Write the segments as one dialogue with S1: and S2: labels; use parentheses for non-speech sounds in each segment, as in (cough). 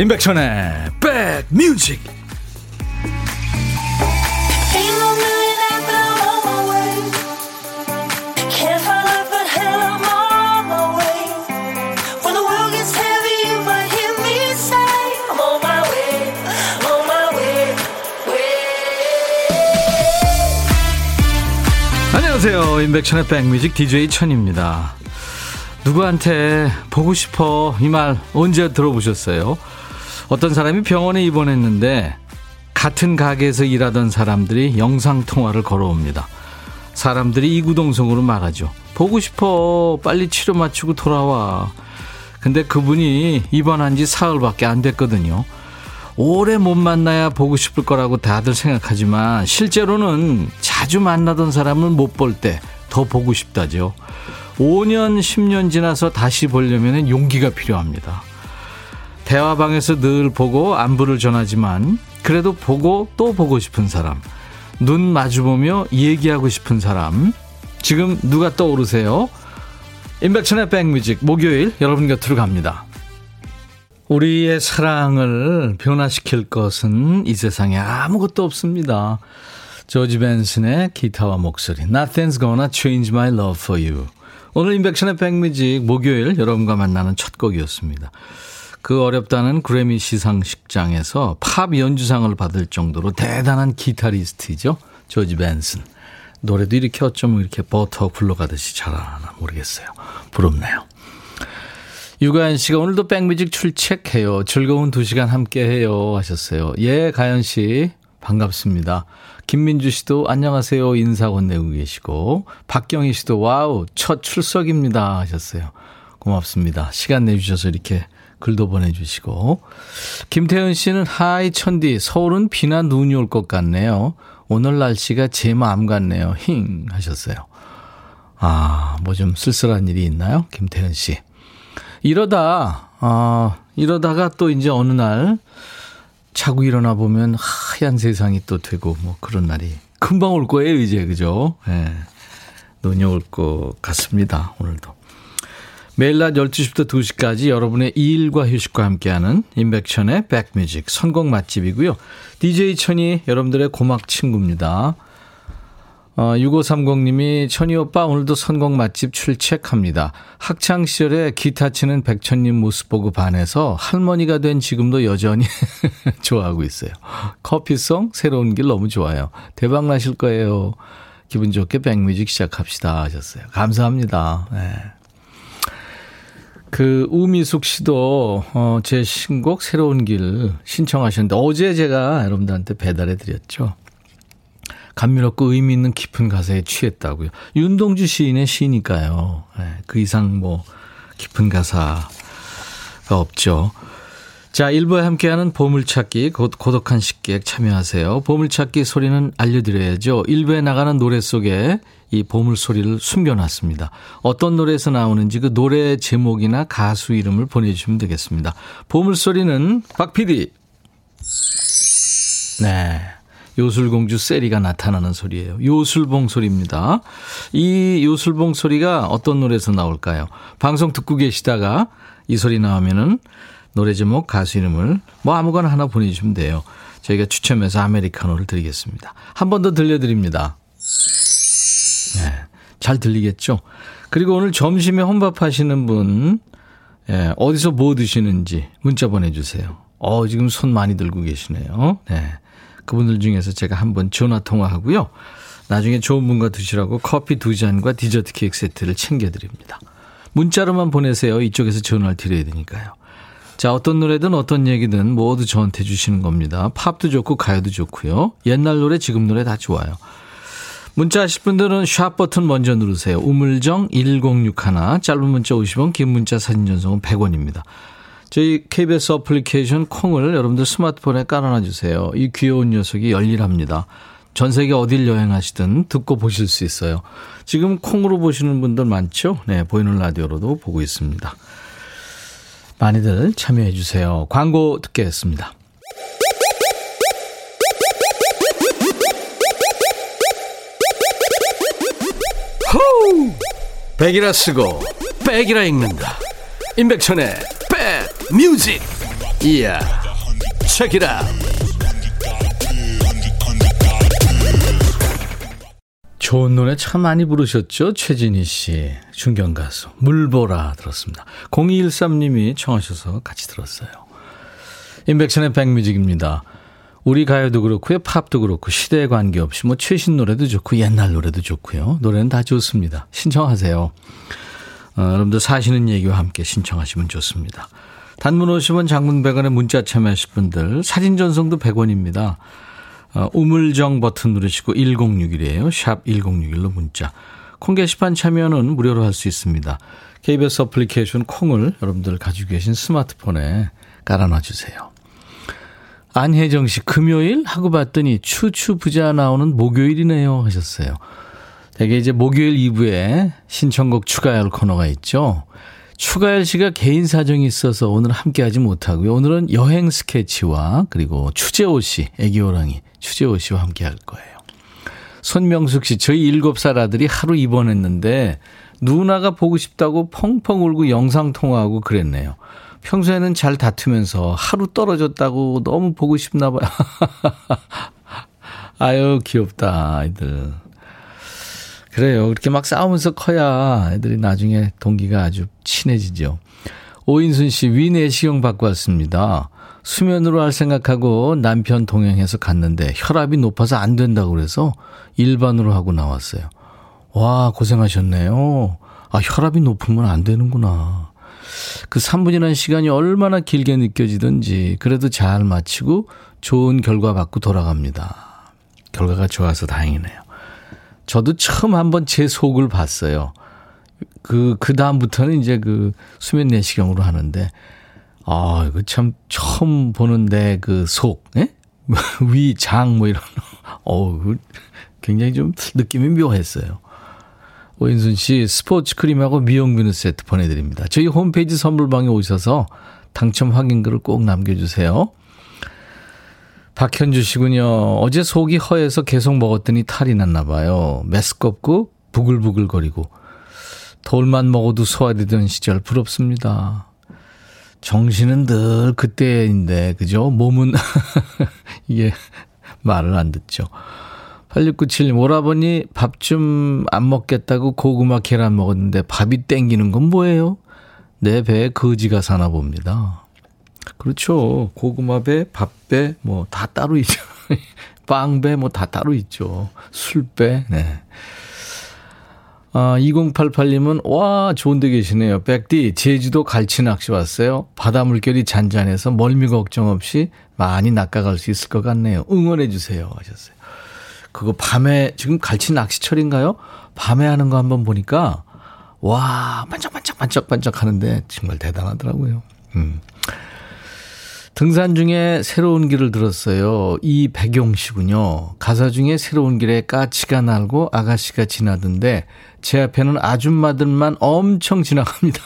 S1: 임백천의 백뮤직. 안녕하세요. 임백천의 백뮤직 DJ 천입니다. 누구한테 보고 싶어? 이 말 언제 들어보셨어요? 어떤 사람이 병원에 입원했는데 같은 가게에서 일하던 사람들이 영상통화를 걸어옵니다. 사람들이 이구동성으로 말하죠. 보고 싶어. 빨리 치료 마치고 돌아와. 근데 그분이 입원한 지 사흘밖에 안 됐거든요. 오래 못 만나야 보고 싶을 거라고 다들 생각하지만 실제로는 자주 만나던 사람을 못 볼 때 더 보고 싶다죠. 5년, 10년 지나서 다시 보려면 용기가 필요합니다. 대화방에서 늘 보고 안부를 전하지만 그래도 보고 또 보고 싶은 사람. 눈 마주보며 얘기하고 싶은 사람. 지금 누가 떠오르세요? 임백천의 백뮤직 목요일 여러분 곁으로 갑니다. 우리의 사랑을 변화시킬 것은 이 세상에 아무것도 없습니다. 조지 벤슨의 기타와 목소리 Nothing's gonna change my love for you 오늘 임백천의 백뮤직 목요일 여러분과 만나는 첫 곡이었습니다. 그 어렵다는 그래미 시상식장에서 팝 연주상을 받을 정도로 대단한 기타리스트이죠. 조지 벤슨. 노래도 이렇게 어쩜 이렇게 버터 굴러가듯이 잘하나 모르겠어요. 부럽네요. 유가연 씨가 오늘도 백뮤직 출첵해요. 즐거운 두 시간 함께 해요. 하셨어요. 예, 가연 씨. 반갑습니다. 김민주 씨도 안녕하세요. 인사 건네고 계시고. 박경희 씨도 와우, 첫 출석입니다. 하셨어요. 고맙습니다. 시간 내주셔서 이렇게 글도 보내주시고. 김태현 씨는 hi 천디 서울은 비나 눈이 올 것 같네요. 오늘 날씨가 제 마음 같네요. 힝 하셨어요. 아, 뭐 좀 쓸쓸한 일이 있나요? 김태현 씨. 이러다, 아, 이러다가 또 이제 어느 날 자고 일어나 보면 하얀 세상이 또 되고 뭐 그런 날이 금방 올 거예요, 이제. 그죠? 예. 네. 눈이 올 것 같습니다. 오늘도. 매일 낮 12시부터 2시까지 여러분의 일과 휴식과 함께하는 인백션의 백뮤직 선곡 맛집이고요. DJ 천이 여러분들의 고막 친구입니다. 어, 6530님이 천이 오빠 오늘도 선곡 맛집 출첵합니다. 학창 시절에 기타 치는 백천님 모습 보고 반해서 할머니가 된 지금도 여전히 (laughs) 좋아하고 있어요. 커피송 새로운 길 너무 좋아요. 대박 나실 거예요. 기분 좋게 백뮤직 시작합시다 하셨어요. 감사합니다. 네. 그 우미숙 씨도 어, 제 신곡 새로운 길 신청하셨는데 어제 제가 여러분들한테 배달해 드렸죠. 감미롭고 의미 있는 깊은 가사에 취했다고요. 윤동주 시인의 시니까요. 네, 그 이상 뭐 깊은 가사가 없죠. 자, 1부에 함께하는 보물찾기, 고독한 식객 참여하세요. 보물찾기 소리는 알려드려야죠. 1부에 나가는 노래 속에 이 보물 소리를 숨겨놨습니다. 어떤 노래에서 나오는지 그 노래 제목이나 가수 이름을 보내주시면 되겠습니다. 보물 소리는 박 PD. 네. 요술공주 세리가 나타나는 소리예요. 요술봉 소리입니다. 이 요술봉 소리가 어떤 노래에서 나올까요? 방송 듣고 계시다가 이 소리 나오면은 노래 제목, 가수 이름을 뭐 아무거나 하나 보내주시면 돼요. 저희가 추첨해서 아메리카노를 드리겠습니다. 한 번 더 들려드립니다. 네, 잘 들리겠죠? 그리고 오늘 점심에 혼밥 하시는 분, 예, 어디서 뭐 드시는지 문자 보내주세요. 어, 지금 손 많이 들고 계시네요. 네. 그분들 중에서 제가 한번 전화 통화하고요. 나중에 좋은 분과 드시라고 커피 두 잔과 디저트 케이크 세트를 챙겨드립니다. 문자로만 보내세요. 이쪽에서 전화를 드려야 되니까요. 자, 어떤 노래든 어떤 얘기든 모두 저한테 주시는 겁니다. 팝도 좋고 가요도 좋고요. 옛날 노래, 지금 노래 다 좋아요. 문자 하실 분들은 샵 버튼 먼저 누르세요. 우물정 1061 짧은 문자 50원 긴 문자 사진 전송은 100원입니다. 저희 KBS 어플리케이션 콩을 여러분들 스마트폰에 깔아놔 주세요. 이 귀여운 녀석이 열일합니다. 전 세계 어딜 여행하시든 듣고 보실 수 있어요. 지금 콩으로 보시는 분들 많죠? 네, 보이는 라디오로도 보고 있습니다. 많이들 참여해 주세요. 광고 듣겠습니다. 호우! 백이라 쓰고 백이라 읽는다. 임백천의 백 뮤직. 이야 책이라 좋은 노래 참 많이 부르셨죠? 최진희 씨 중견 가수. 물보라 들었습니다. 0213님이 청하셔서 같이 들었어요. 인백션의 백뮤직입니다. 우리 가요도 그렇고요 팝도 그렇고 시대에 관계없이 뭐 최신 노래도 좋고 옛날 노래도 좋고요. 노래는 다 좋습니다. 신청하세요. 어, 여러분들 사시는 얘기와 함께 신청하시면 좋습니다. 단문 50원 장문 100원에 문자 참여하실 분들 사진 전송도 100원입니다. 어, 우물정 버튼 누르시고 1061이에요. 샵 1061로 문자. 콩 게시판 참여는 무료로 할 수 있습니다. KBS 어플리케이션 콩을 여러분들 가지고 계신 스마트폰에 깔아놔 주세요. 안혜정 씨, 금요일? 하고 봤더니 추추 부자 나오는 목요일이네요. 하셨어요. 되게 이제 목요일 2부에 신청곡 추가할 코너가 있죠. 추가열 씨가 개인 사정이 있어서 오늘 함께 하지 못하고요. 오늘은 여행 스케치와 그리고 추재호 씨, 애기호랑이 추재호 씨와 함께 할 거예요. 손명숙 씨, 저희 일곱 살 아들이 하루 입원했는데 누나가 보고 싶다고 펑펑 울고 영상통화하고 그랬네요. 평소에는 잘 다투면서 하루 떨어졌다고 너무 보고 싶나 봐요. (laughs) 아유, 귀엽다, 아이들. 그래요. 그렇게 막 싸우면서 커야 애들이 나중에 동기가 아주 친해지죠. 오인순 씨, 위 내시경 받고 왔습니다. 수면으로 할 생각하고 남편 동행해서 갔는데 혈압이 높아서 안 된다고 그래서 일반으로 하고 나왔어요. 와, 고생하셨네요. 아, 혈압이 높으면 안 되는구나. 그 3분이라는 시간이 얼마나 길게 느껴지든지 그래도 잘 마치고 좋은 결과 받고 돌아갑니다. 결과가 좋아서 다행이네요. 저도 처음 한번 제 속을 봤어요. 그, 그 다음부터는 이제 그 수면 내시경으로 하는데 아, 이거 참 처음 보는데 그 속, 예? (laughs) 위, 장, 뭐 이런, 어우, 굉장히 좀 느낌이 묘했어요. 오인순 씨, 스포츠 크림하고 미용 비누 세트 보내드립니다. 저희 홈페이지 선물방에 오셔서 당첨 확인글을 꼭 남겨주세요. 박현주 씨군요. 어제 속이 허해서 계속 먹었더니 탈이 났나 봐요. 메스껍고 부글부글거리고 돌만 먹어도 소화되던 시절 부럽습니다. 정신은 늘 그때인데, 그죠? 몸은, (laughs) 이게 말을 안 듣죠. 8697님, 오라버니 밥 좀 안 먹겠다고 고구마 계란 먹었는데 밥이 땡기는 건 뭐예요? 내 배에 거지가 사나 봅니다. 그렇죠. 고구마 배, 밥 배, 뭐 다 따로 있죠. (laughs) 빵 배, 뭐 다 따로 있죠. 술 배, 네. 아, 2088님은, 와, 좋은 데 계시네요. 백디, 제주도 갈치 낚시 왔어요. 바다 물결이 잔잔해서 멀미 걱정 없이 많이 낚아갈 수 있을 것 같네요. 응원해주세요. 하셨어요. 그거 밤에, 지금 갈치 낚시철인가요? 밤에 하는 거 한번 보니까, 와, 반짝반짝 반짝반짝 하는데 정말 대단하더라고요. 음. 등산 중에 새로운 길을 들었어요. 이백용 씨군요. 가사 중에 새로운 길에 까치가 날고 아가씨가 지나던데 제 앞에는 아줌마들만 엄청 지나갑니다.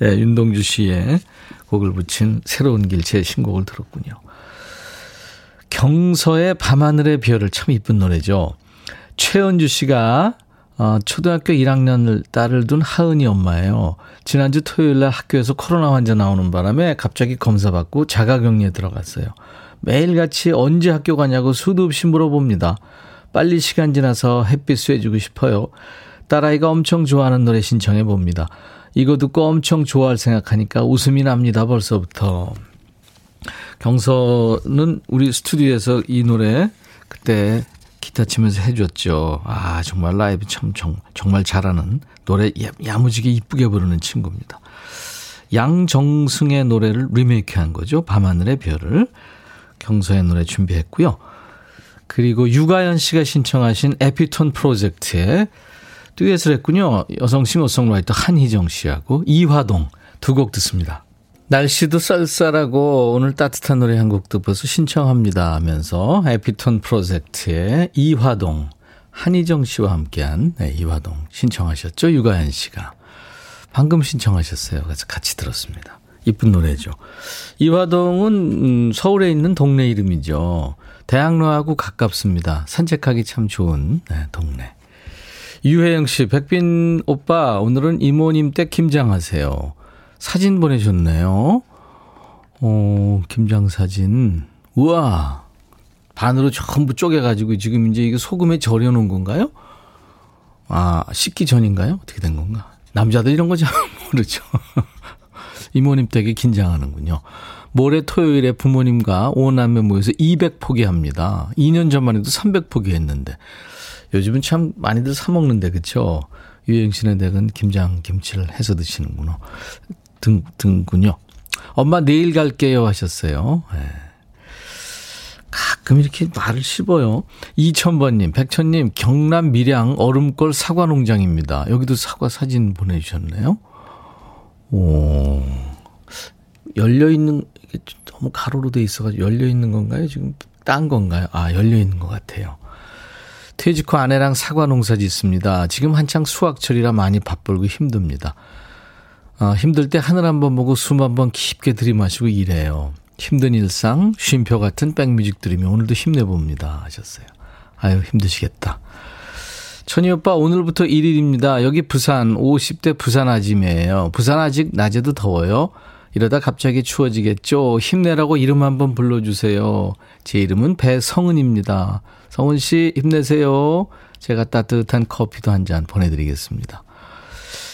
S1: 네, (laughs) 윤동주 씨의 곡을 붙인 새로운 길 제 신곡을 들었군요. 경서의 밤하늘의 별을 참 이쁜 노래죠. 최은주 씨가 어, 초등학교 1학년 딸을 둔 하은이 엄마예요. 지난주 토요일 날 학교에서 코로나 환자 나오는 바람에 갑자기 검사받고 자가격리에 들어갔어요. 매일같이 언제 학교 가냐고 수도 없이 물어봅니다. 빨리 시간 지나서 햇빛 쐬주고 싶어요. 딸아이가 엄청 좋아하는 노래 신청해 봅니다. 이거 듣고 엄청 좋아할 생각하니까 웃음이 납니다, 벌써부터. 경서는 우리 스튜디오에서 이 노래 그때 기타 치면서 해줬죠. 아, 정말 라이브 참, 정, 정말 잘하는 노래 야무지게 이쁘게 부르는 친구입니다. 양정승의 노래를 리메이크 한 거죠. 밤하늘의 별을. 경서의 노래 준비했고요. 그리고 유가연 씨가 신청하신 에피톤 프로젝트에 듀엣을 했군요. 여성 싱어송라이터 한희정 씨하고 이화동 두 곡 듣습니다. 날씨도 쌀쌀하고 오늘 따뜻한 노래 한 곡 듣고서 신청합니다 하면서 에피톤 프로젝트의 이화동, 한희정 씨와 함께한 네, 이화동 신청하셨죠? 유가연 씨가. 방금 신청하셨어요. 그래서 같이 들었습니다. 이쁜 노래죠. 이화동은 음, 서울에 있는 동네 이름이죠. 대학로하고 가깝습니다. 산책하기 참 좋은 네, 동네. 유혜영 씨, 백빈 오빠, 오늘은 이모님 댁 김장하세요. 사진 보내셨네요. 어, 김장 사진. 우와. 반으로 전부 쪼개가지고 지금 이제 이거 소금에 절여놓은 건가요? 아, 씻기 전인가요? 어떻게 된 건가? 남자들 이런 거 잘 모르죠. (laughs) 이모님 댁에 긴장하는군요. 모레 토요일에 부모님과 오남매 모여서 200포기 합니다. 2년 전만 해도 300포기 했는데. 요즘은 참 많이들 사먹는데, 그쵸? 유행신의 댁은 김장, 김치를 해서 드시는구나. 등, 등군요. 엄마 내일 갈게요 하셨어요. 네. 가끔 이렇게 말을 씹어요. 2000번님, 백천님, 경남 밀양 얼음골 사과 농장입니다. 여기도 사과 사진 보내주셨네요. 오, 열려있는, 너무 가로로 돼 있어가지고 열려있는 건가요? 지금 딴 건가요? 아, 열려있는 것 같아요. 퇴직 후 아내랑 사과 농사 짓습니다. 지금 한창 수확철이라 많이 바쁘고 힘듭니다. 아, 힘들 때 하늘 한번 보고 숨 한번 깊게 들이마시고 일해요. 힘든 일상, 쉼표 같은 백뮤직 들으면 오늘도 힘내봅니다. 하셨어요. 아유, 힘드시겠다. 천희 오빠, 오늘부터 1일입니다. 여기 부산, 50대 부산 아짐이에요. 부산 아직 낮에도 더워요. 이러다 갑자기 추워지겠죠. 힘내라고 이름 한번 불러주세요. 제 이름은 배성은입니다. 성은 씨, 힘내세요. 제가 따뜻한 커피도 한 잔 보내드리겠습니다.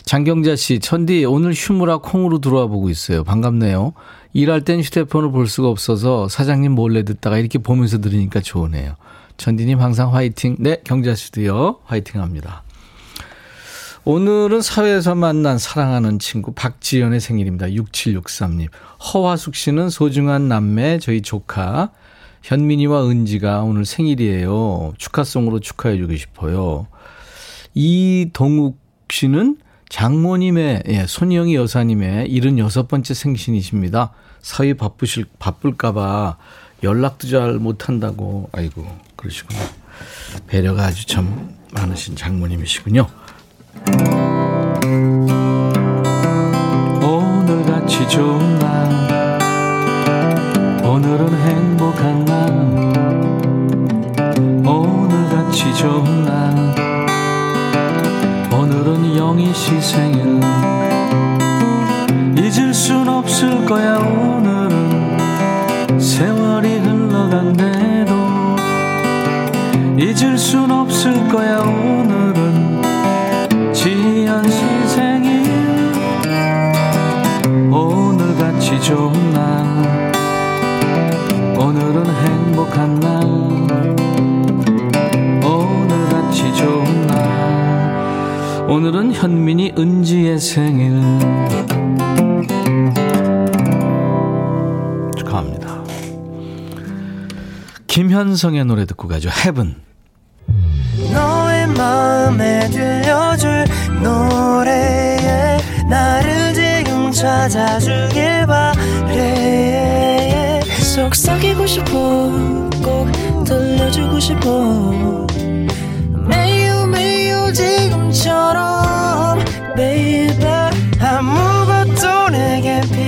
S1: 장경자 씨, 천디, 오늘 휴무라 콩으로 들어와 보고 있어요. 반갑네요. 일할 땐 휴대폰을 볼 수가 없어서 사장님 몰래 듣다가 이렇게 보면서 들으니까 좋으네요. 천디님 항상 화이팅. 네, 경자 씨도요. 화이팅 합니다. 오늘은 사회에서 만난 사랑하는 친구 박지연의 생일입니다. 6763님. 허화숙 씨는 소중한 남매, 저희 조카. 현민이와 은지가 오늘 생일이에요. 축하송으로 축하해주고 싶어요. 이동욱 씨는 장모님의, 예, 손영희 여사님의 76번째 생신이십니다. 사위 바쁘실, 바쁠까봐 연락도 잘 못한다고. 아이고, 그러시구나. 배려가 아주 참 많으신 장모님이시군요. 오늘같이 좋은 날, 오늘은 행복한 날, 오늘같이 좋은 날, 영희 씨 생일 잊을 순 없을 거야 오늘은. 세월이 흘러간대도 잊을 순 없을 거야 오늘은 김현성의 노래 듣고 가죠. 헤븐. 너의 마음에 들려줄 노래에 나를 지금 찾아주길 바래 속삭이고 싶어 꼭 들려주고 싶어 매우 매우 지금처럼 baby 아무것도 내게 필요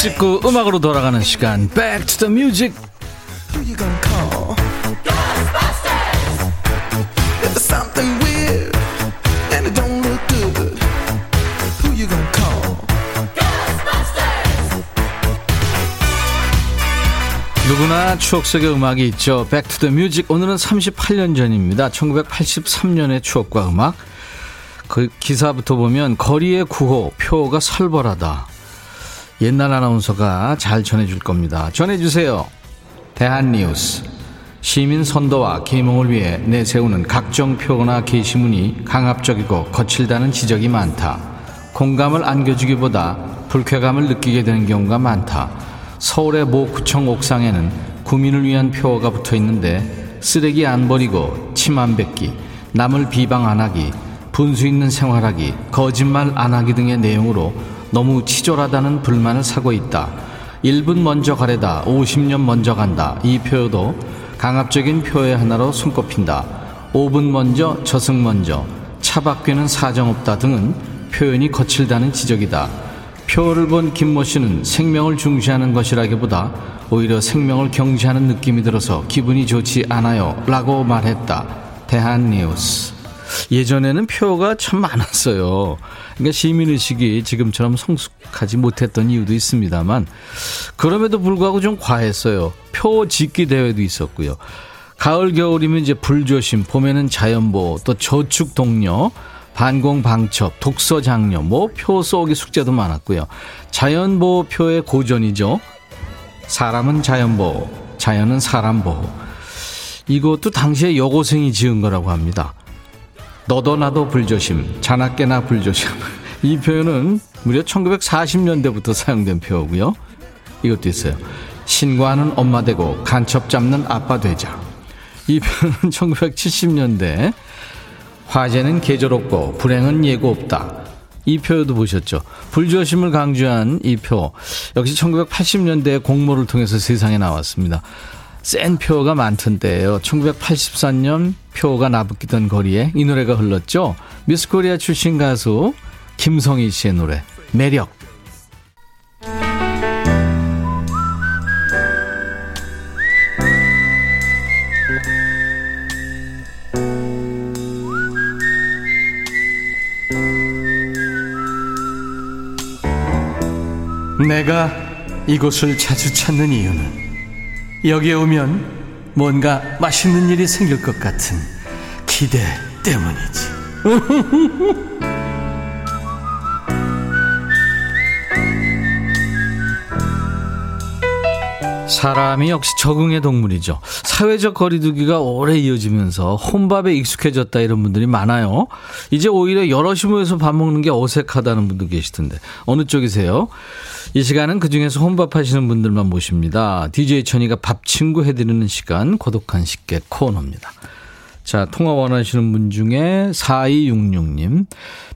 S1: 찍고 음악으로 돌아가는 시간 Back to the Music 누구나 추억 속의 음악이 있죠. Back to the Music 오늘은 38년 전입니다. 1983년의 추억과 음악. 그 기사부터 보면 거리의 구호 표가 살벌하다. 옛날 아나운서가 잘 전해줄 겁니다. 전해주세요. 대한뉴스. 시민 선도와 계몽을 위해 내세우는 각종 표나 게시문이 강압적이고 거칠다는 지적이 많다. 공감을 안겨주기보다 불쾌감을 느끼게 되는 경우가 많다. 서울의 모 구청 옥상에는 구민을 위한 표어가 붙어 있는데 쓰레기 안 버리고 침 안 뱉기, 남을 비방 안 하기, 분수 있는 생활하기, 거짓말 안 하기 등의 내용으로 너무 치졸하다는 불만을 사고 있다. 1분 먼저 가래다, 50년 먼저 간다. 이 표어도 강압적인 표의 하나로 손꼽힌다. 5분 먼저, 저승 먼저, 차 바뀌는 사정없다 등은 표현이 거칠다는 지적이다. 표를 본 김모 씨는 생명을 중시하는 것이라기보다 오히려 생명을 경시하는 느낌이 들어서 기분이 좋지 않아요. 라고 말했다. 대한뉴스. 예전에는 표가 참 많았어요. 그러니까 시민의식이 지금처럼 성숙하지 못했던 이유도 있습니다만, 그럼에도 불구하고 좀 과했어요. 표 짓기 대회도 있었고요. 가을, 겨울이면 이제 불조심, 봄에는 자연보호, 또 저축 동료, 반공 방첩, 독서 장려, 뭐표 쏘기 숙제도 많았고요. 자연보호표의 고전이죠. 사람은 자연보호, 자연은 사람보호. 이것도 당시에 여고생이 지은 거라고 합니다. 너도 나도 불조심, 자나깨나 불조심. (laughs) 이 표현은 무려 1940년대부터 사용된 표고요. 이것도 있어요. 신고하는 엄마 되고 간첩 잡는 아빠 되자. 이 표현은 (laughs) 1970년대 화재는 계절 없고 불행은 예고 없다. 이 표도 보셨죠? 불조심을 강조한 이 표. 역시 1980년대 공모를 통해서 세상에 나왔습니다. 센 표가 많던 때예요. 1984년 표가 나부끼던 거리에 이 노래가 흘렀죠. 미스코리아 출신 가수 김성희 씨의 노래 매력. 내가 이곳을 자주 찾는 이유는 여기에 오면 뭔가 맛있는 일이 생길 것 같은 기대 때문이지. (laughs) 사람이 역시 적응의 동물이죠. 사회적 거리두기가 오래 이어지면서 혼밥에 익숙해졌다 이런 분들이 많아요. 이제 오히려 여럿이 모여서 밥 먹는 게 어색하다는 분도 계시던데 어느 쪽이세요? 이 시간은 그중에서 혼밥 하시는 분들만 모십니다. DJ 천디가 밥 친구 해드리는 시간 고독한 식객 코너입니다. 자, 통화 원하시는 분 중에 4266님.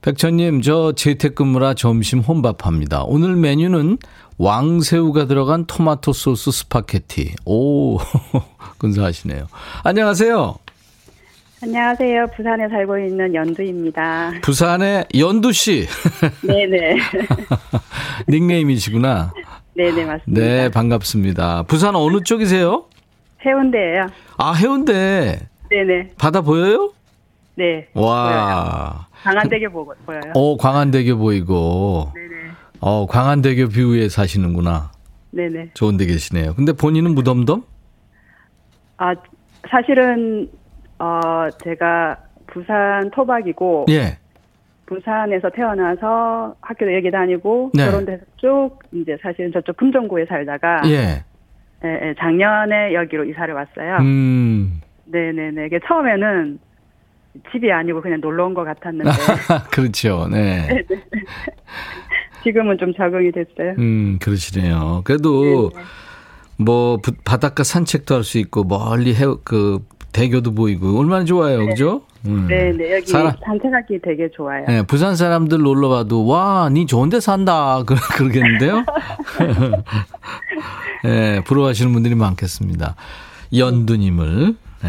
S1: 백천님, 저 재택근무라 점심 혼밥합니다. 오늘 메뉴는 왕새우가 들어간 토마토 소스 스파게티. 오, (laughs) 근사하시네요. 안녕하세요.
S2: 안녕하세요. 부산에 살고 있는 연두입니다.
S1: 부산의 연두 씨. (laughs)
S2: 네네. (laughs)
S1: 닉네임이시구나.
S2: 네네, 맞습니다.
S1: 네, 반갑습니다. 부산 어느 쪽이세요?
S2: 해운대예요.
S1: 아, 해운대.
S2: 네네.
S1: 바다 보여요?
S2: 네.
S1: 와.
S2: 광안대교 보고 보여요.
S1: 어, 광안대교 보이고.
S2: 네네.
S1: 어, 광안대교 뷰에 사시는구나.
S2: 네네.
S1: 좋은 데 계시네요. 근데 본인은 무덤덤?
S2: 아, 사실은, 어, 제가 부산 토박이고,
S1: 예.
S2: 부산에서 태어나서 학교도 여기 다니고,
S1: 네.
S2: 결혼돼서 쭉, 이제 사실은 저쪽 금정구에 살다가,
S1: 예.
S2: 예, 예, 작년에 여기로 이사를 왔어요.
S1: 음.
S2: 네네네. 이게 처음에는 집이 아니고 그냥 놀러 온 것 같았는데, (laughs)
S1: 그렇죠. (laughs) 네.
S2: 지금은 좀 적응이 됐어요.
S1: 음, 그러시네요. 그래도
S2: 네네.
S1: 뭐 부- 바닷가 산책도 할 수 있고 멀리 해, 그 대교도 보이고 얼마나 좋아요. 그죠? 음.
S2: 네 네. 여기
S1: 사람-
S2: 산책하기 되게 좋아요.
S1: 네, 부산 사람들 놀러 와도 와, 니 좋은 데 산다. (laughs) 그, 그러겠는데요? (laughs) 네, 부러워하시는 분들이 많겠습니다. 연두님을. 네.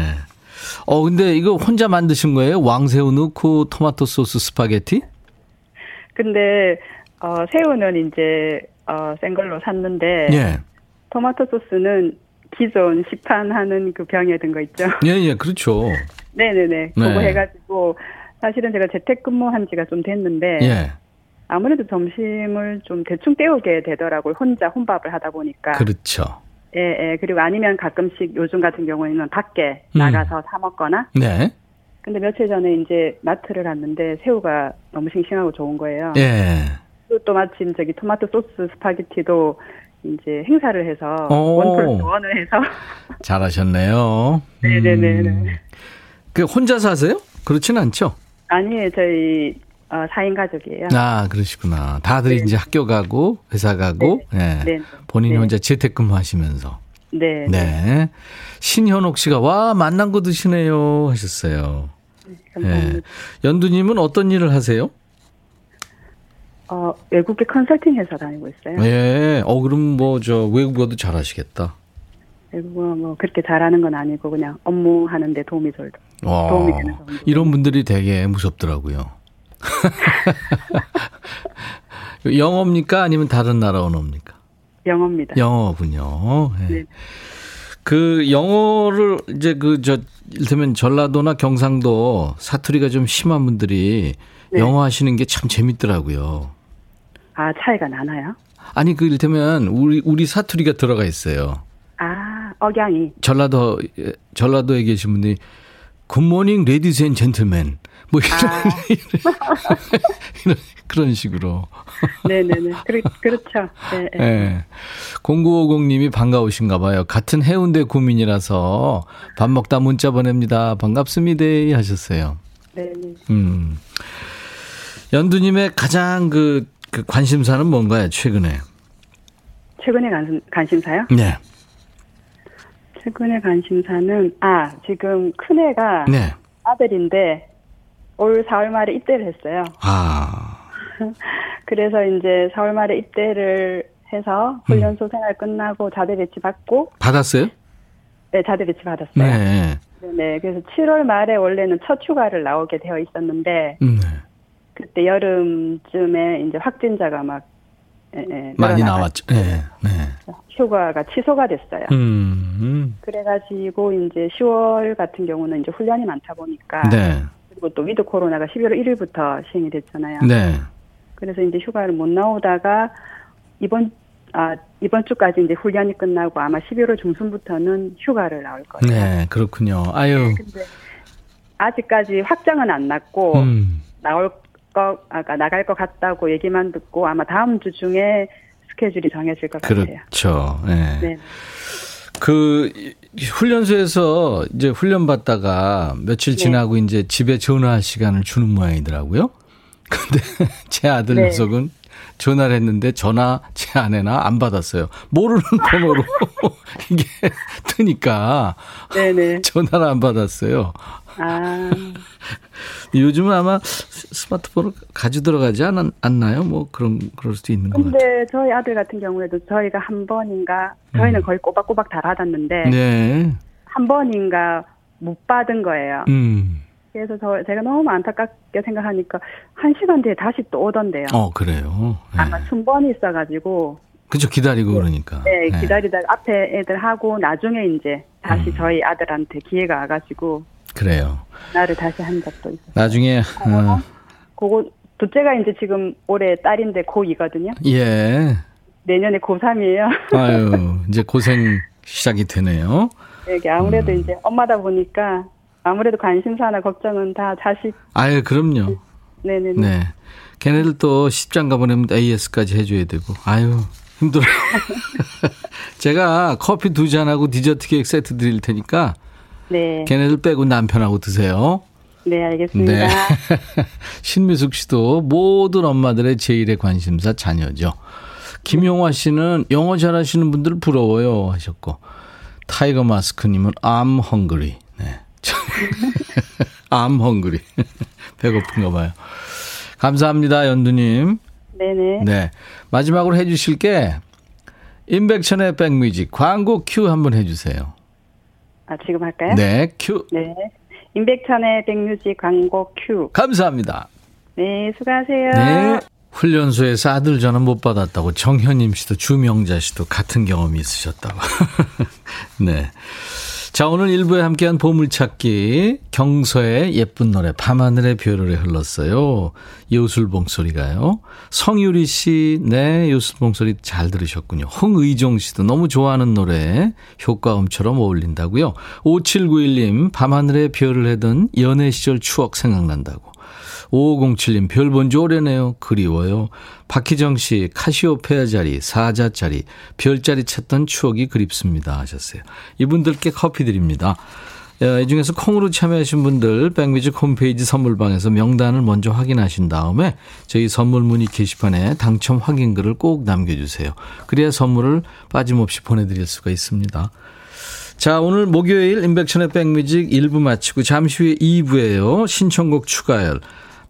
S1: 어, 근데 이거 혼자 만드신 거예요? 왕새우 넣고 토마토 소스 스파게티?
S2: 근데 어 새우는 이제 어센 걸로 샀는데
S1: 예.
S2: 토마토 소스는 기존 시판하는 그 병에 든 거 있죠.
S1: 예, 예, 그렇죠. (laughs)
S2: 네네네. 그거
S1: 네.
S2: 해가지고 사실은 제가 재택근무한 지가 좀 됐는데
S1: 예.
S2: 아무래도 점심을 좀 대충 때우게 되더라고요. 혼자 혼밥을 하다 보니까.
S1: 그렇죠.
S2: 예, 예. 그리고 아니면 가끔씩 요즘 같은 경우에는 밖에
S1: 음.
S2: 나가서 사 먹거나.
S1: 네.
S2: 근데 며칠 전에 이제 마트를 갔는데 새우가 너무 싱싱하고 좋은 거예요.
S1: 예.
S2: 또 마침 저기 토마토 소스 스파게티도 이제 행사를 해서
S1: 오.
S2: 원 플러스 원을 해서 (laughs)
S1: 잘하셨네요.
S2: 네네네네.
S1: 음. 그 혼자 사세요? 그렇진 않죠?
S2: 아니에요 저희 어, 4인 가족이에요.
S1: 아, 그러시구나. 다들 이제 학교 가고, 회사 가고, 예.
S2: 네.
S1: 본인이
S2: 네.
S1: 혼자 재택근무 하시면서.
S2: 네.
S1: 네. 신현옥 씨가 와 맛난 거 드시네요 하셨어요. 네. 연두님은 어떤 일을 하세요?
S2: 어, 외국계 컨설팅 회사 다니고 있어요.
S1: 예. 어 그럼 뭐 저 외국어도 잘 하시겠다.
S2: 외국어 뭐 그렇게 잘하는 건 아니고 그냥 업무 하는데 도움이 절
S1: 와,
S2: 도움이 되는 정도.
S1: 이런 분들이 되게 무섭더라고요. (laughs) 영어입니까 아니면 다른 나라 언어입니까?
S2: 영어입니다.
S1: 영어군요. 예.
S2: 네.
S1: 그 영어를 이제 그저 이를테면 전라도나 경상도 사투리가 좀 심한 분들이
S2: 네.
S1: 영어 하시는 게 참 재밌더라고요.
S2: 아, 차이가 나나요?
S1: 아니 그 이를테면 우리 우리 사투리가 들어가 있어요.
S2: 아, 억양이.
S1: 전라도 전라도에 계신 분들이 good morning ladies and gentlemen 뭐 이런,
S2: 아.
S1: 이런 (laughs) 그런 식으로.
S2: 네네네. 그렇, 그렇죠. 네, 네.
S1: 예. 0950님이 반가우신가 봐요. 같은 해운대 구민이라서 밥 먹다 문자 보냅니다. 반갑습니다. 하셨어요.
S2: 네네.
S1: 음. 연두님의 가장 그, 그 관심사는 뭔가요, 최근에?
S2: 최근에 관심, 관심사요?
S1: 네.
S2: 최근에 관심사는, 아, 지금 큰애가
S1: 네.
S2: 아들인데, 올 4월 말에 입대를 했어요.
S1: 아. (laughs)
S2: 그래서 이제 4월 말에 입대를 해서 훈련소 생활 끝나고 자대 배치 받고,
S1: 받았어요?
S2: 네, 자대 배치 받았어요.
S1: 네.
S2: 네, 그래서 7월 말에 원래는 첫 휴가를 나오게 되어 있었는데,
S1: 음, 네.
S2: 그때 여름쯤에 이제 확진자가 막, 예, 예,
S1: 많이 나왔죠. 네. 네.
S2: 휴가가 취소가 됐어요.
S1: 음. 음.
S2: 그래가지고 이제 10월 같은 경우는 이제 훈련이 많다 보니까
S1: 네.
S2: 그리고 또 위드 코로나가 11월 1일부터 시행이 됐잖아요.
S1: 네.
S2: 그래서 이제 휴가를 못 나오다가 이번 아 이번 주까지 이제 훈련이 끝나고 아마 11월 중순부터는 휴가를 나올 거예요.
S1: 네. 그렇군요. 아유.
S2: 근데 아직까지 확정은 안 났고
S1: 음.
S2: 나올 거 아까 나갈 것 같다고 얘기만 듣고 아마 다음 주 중에 스케줄이 정해질 것 같아요.
S1: 그렇죠. 네.
S2: 네.
S1: 그 훈련소에서 이제 훈련 받다가 며칠
S2: 네.
S1: 지나고 이제 집에 전화할 시간을 주는 모양이더라고요. (laughs) 근데 제 아들
S2: 네.
S1: 녀석은 전화를 했는데 전화 제 아내나 안 받았어요. 모르는 (laughs) 번호로 (laughs) 이게 뜨니까
S2: 네네.
S1: 전화를 안 받았어요.
S2: 아 (laughs)
S1: 요즘은 아마 스- 스마트폰을 가지고 들어가지 않, 않나요? 뭐 그런 그럴 수도 있는 것 같아요.
S2: 근데 저희 아들 같은 경우에도 저희가 한 번인가 저희는 거의 꼬박꼬박 다 받았는데
S1: 음. 네.
S2: 한 번인가 못 받은 거예요.
S1: 음.
S2: 그래서 저 제가 너무 안타깝게 생각하니까 한 시간 뒤에 다시 또 오던데요.
S1: 어 그래요. 네.
S2: 아마 순번이 있어가지고
S1: 그죠 기다리고 그러니까.
S2: 네,
S1: 네.
S2: 기다리다가 앞에 애들 하고 나중에 이제 다시
S1: 음.
S2: 저희 아들한테 기회가 와가지고
S1: 그래요.
S2: 나를 다시 한 적도 있어요.
S1: 나중에 어,
S2: 그거 둘째가 이제 지금 올해 딸인데 고2거든요.
S1: 예.
S2: 내년에 고3이에요. (laughs)
S1: 아유 이제 고생 시작이 되네요.
S2: 이게 아무래도
S1: 음.
S2: 이제 엄마다 보니까 아무래도 관심사나 걱정은 다 자식
S1: 아유 그럼요.
S2: 네네네.
S1: 네. 걔네들 또 십장가 보내면 AS까지 해줘야 되고 아유 힘들어요. (laughs) 제가 커피 두 잔하고 디저트 케이크 세트 드릴 테니까
S2: 네.
S1: 걔네들 빼고 남편하고 드세요.
S2: 네, 알겠습니다.
S1: 네. (laughs) 신미숙 씨도 모든 엄마들의 제일의 관심사 자녀죠. 김용화 씨는 영어 잘하시는 분들 부러워요 하셨고 타이거 마스크님은 I'm hungry. 네. (laughs) I'm hungry. (laughs) 배고픈가 봐요. 감사합니다 연두님.
S2: 네네.
S1: 네. 마지막으로 해주실 게 임백천의 백뮤직 광고 큐 한번 해주세요.
S2: 아, 지금 할까요?
S1: 네, 큐.
S2: 네. 임백천의 백뮤직 광고 큐.
S1: 감사합니다.
S2: 네, 수고하세요.
S1: 네. 훈련소에서 아들 전화 못 받았다고 정현임 씨도 주명자 씨도 같은 경험이 있으셨다고. (laughs) 네. 자, 오늘 일부에 함께한 보물찾기 경서의 예쁜 노래 밤하늘의 별을 흘렀어요. 요술봉 소리가요. 성유리 씨, 네, 요술봉 소리 잘 들으셨군요. 홍의종 씨도 너무 좋아하는 노래 효과음처럼 어울린다고요. 5791님 밤하늘의 별을 해던 연애 시절 추억 생각난다고. 5507님, 별 본 지 오래네요. 그리워요. 박희정 씨, 카시오페아 자리, 사자짜리, 별자리 찾던 추억이 그립습니다. 하셨어요. 이분들께 커피 드립니다. 어, 이 중에서 콩으로 참여하신 분들 백뮤직 홈페이지 선물방에서 명단을 먼저 확인하신 다음에 저희 선물 문의 게시판에 당첨 확인글을 꼭 남겨주세요. 그래야 선물을 빠짐없이 보내드릴 수가 있습니다. 자, 오늘 목요일 인백천의 백뮤직 1부 마치고 잠시 후에 2부에요. 신청곡 추가열.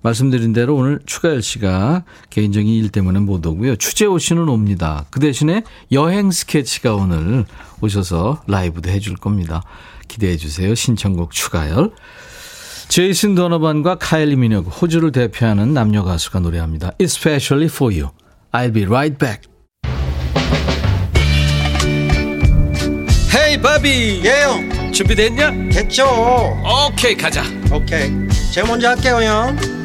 S1: 말씀드린 대로 오늘 추가열 씨가 개인적인 일 때문에 못 오고요. 추재호 씨는 옵니다. 그 대신에 여행 스케치가 오늘 오셔서 라이브도 해줄 겁니다. 기대해 주세요. 신청곡 추가열. 제이슨 도너반과 카일리 미녀그 호주를 대표하는 남녀 가수가 노래합니다. Especially for you. I'll be right back.
S3: 헤이 바비
S4: 예영
S3: 준비됐냐?
S4: 됐죠
S3: 오케이 가자
S4: 오케이 제가 먼저 할게요 형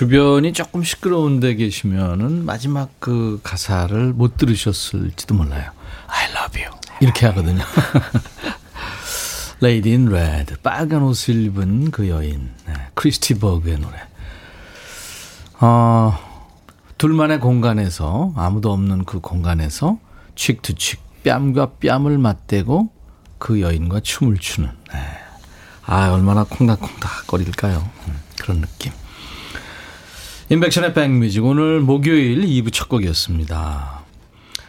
S1: 주변이 조금 시끄러운 데 계시면은 마지막 그 가사를 못 들으셨을지도 몰라요. I love you. 이렇게 하거든요. (laughs) Lady in Red. 빨간 옷을 입은 그 여인. 네, 크리스티 버그의 노래. 어, 둘만의 공간에서, 아무도 없는 그 공간에서 칙투칙, 뺨과 뺨을 맞대고 그 여인과 춤을 추는. 네. 아, 얼마나 콩닥콩닥 거릴까요? 음, 그런 느낌. 인백션의 백뮤직 오늘 목요일 2부 첫 곡이었습니다.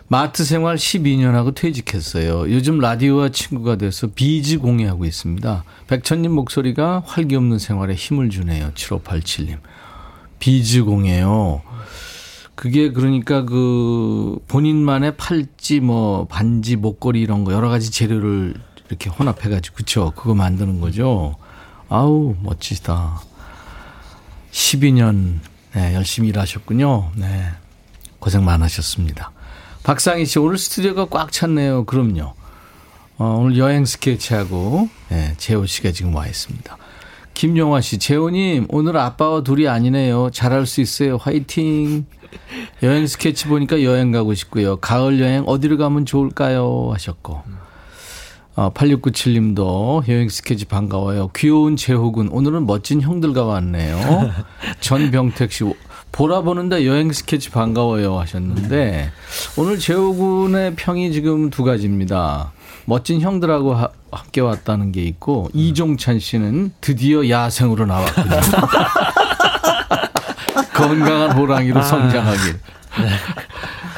S1: 마트 생활 12년하고 퇴직했어요. 요즘 라디오와 친구가 돼서 비즈 공예하고 있습니다. 백천님 목소리가 활기 없는 생활에 힘을 주네요. 7587님. 비즈 공예요. 그게 그러니까 그 본인만의 팔찌 뭐 반지 목걸이 이런 거 여러 가지 재료를 이렇게 혼합해 가지고 그쵸 그거 만드는 거죠. 아우 멋지다. 12년 네, 열심히 일하셨군요. 네. 고생 많으셨습니다. 박상희 씨, 오늘 스튜디오가 꽉 찼네요. 그럼요. 어, 오늘 여행 스케치하고, 네, 재호 씨가 지금 와 있습니다. 김용화 씨, 재호님, 오늘 아빠와 둘이 아니네요. 잘할 수 있어요. 화이팅. 여행 스케치 보니까 여행 가고 싶고요. 가을 여행 어디로 가면 좋을까요? 하셨고. 어, 8697님도 여행 스케치 반가워요. 귀여운 재호군. 오늘은 멋진 형들과 왔네요. (laughs) 전병택 씨. 보라 보는데 여행 스케치 반가워요 하셨는데 오늘 재호군의 평이 지금 두 가지입니다. 멋진 형들하고 하, 함께 왔다는 게 있고 이종찬 씨는 드디어 야생으로 나왔군요. (laughs) 건강한 호랑이로 성장하길.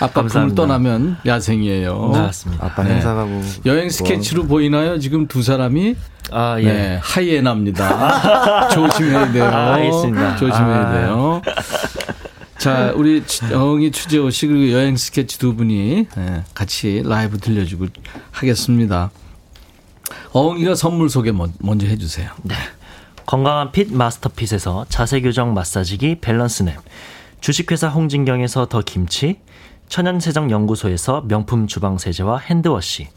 S1: 아빠 품을 떠나면 야생이에요.
S5: 네, 맞습니다. 아빠 네. 행사 가고
S1: 여행 스케치로 보이나요? 지금 두 사람이
S5: 아, 예.
S1: 네, 하이에나입니다. (laughs) 조심해야 돼요.
S5: 아, 알겠습니다.
S1: 조심해야
S5: 아.
S1: 돼요. 자, 우리 영희 추재호 씨 그리고 여행 스케치 두 분이 네, 같이 라이브 들려주고 하겠습니다. 어흥이가 선물 소개 먼저 해주세요.
S5: 네. 건강한 fit 마스터핏에서 자세 교정 마사지기 밸런스 냅, 주식회사 홍진경에서 더 김치, 천연세정 연구소에서 명품 주방 세제와 hand wash,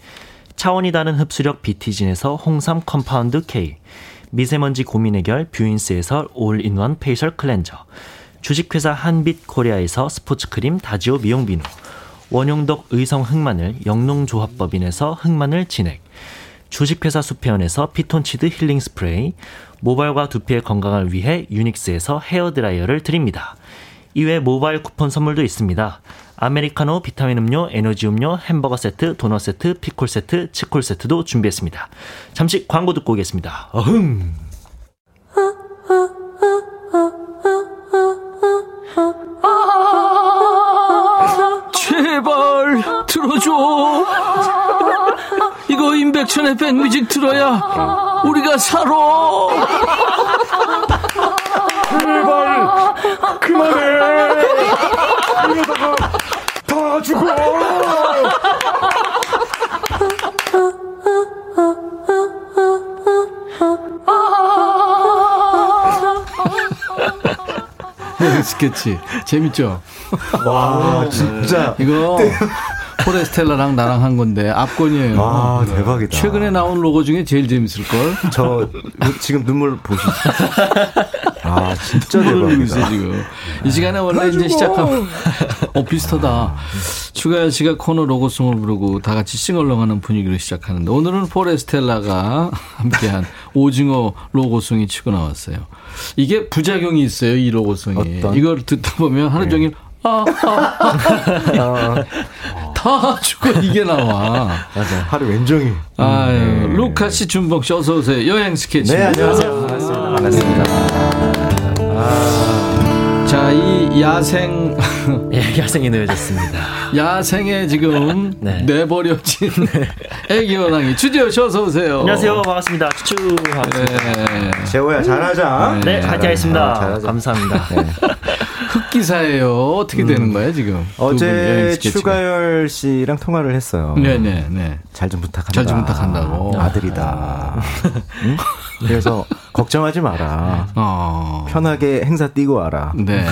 S5: 차원이 다른 흡수력 비티진에서 홍삼 compound K, 미세먼지 고민 해결 뷰인스에서 all-in-one facial cleanser, 주식회사 한빛 코리아에서 스포츠크림 다지오 미용 비누, 원용덕 의성 흑마늘 영농조합법인에서 흑마늘 진액, 주식회사 수페온에서 피톤치드 힐링 스프레이, 모발과 두피의 건강을 위해 유닉스에서 헤어드라이어를 드립니다. 이외 모바일 쿠폰 선물도 있습니다. 아메리카노, 비타민 음료, 에너지 음료, 햄버거 세트, 도넛 세트, 피콜 세트, 치콜 세트도 준비했습니다. 잠시 광고 듣고 오겠습니다. 어흥!
S1: 제발 들어줘. 이거 임백천의 백뮤직 들어야 우리가 살아.
S6: 제발 그만해. 이러다가 다 죽어. (laughs)
S1: 스케치 재밌죠?
S6: 와 진짜
S1: 이거 포레스텔라랑 나랑 한 건데 압권이에요.
S6: 아, 대박이다.
S1: 최근에 나온 로고 중에 제일 재밌을 걸.
S6: 저 지금 눈물 보시죠. (laughs) 아, 진짜 대박이다.
S1: 지금. 이 시간에 원래 이제 시작하면 (laughs) 어 비슷하다. 추가열 씨가 코너 로고송을 부르고 다 같이 싱얼롱하는 분위기로 시작하는데 오늘은 포레스텔라가 (laughs) 함께한 오징어 로고송이 치고 나왔어요. 이게 부작용이 있어요 이 로고송이.
S6: 어떤?
S1: 이걸 듣다 보면 하루 종일 아, 아, 아. (laughs) 다 주고 이게 나와.
S6: 하루 왼종일.
S1: 아유, 루카 씨, 준봉 씨, 어서 오세요. 여행 스케치.
S6: 네, 안녕하세요. 반갑습니다. 반갑습니다.
S1: 자, 이 야생, (laughs)
S5: 예, 야생이 놓여졌습니다.
S1: 야생에 지금 (laughs)
S5: 네.
S1: 내버려진 애기 호랑이. 주재호 씨, 어서 오세요.
S5: 안녕하세요. 반갑습니다. 추추.
S1: 네.
S6: 재호야, 잘하자.
S5: 네. 파이팅 하겠습니다.
S6: 아, 잘하자.
S5: 감사합니다.
S1: 흑기사예요. 어떻게 되는 거예요, 지금?
S6: 어제. 추가열 씨랑 통화를 했어요.
S1: 네네, 네.
S6: 잘 좀 부탁한다.
S1: 잘 좀 부탁한다고.
S6: 아들이다. 응? 그래서 걱정하지 마라.
S1: 어.
S6: 편하게 행사 뛰고 와라.
S1: 네.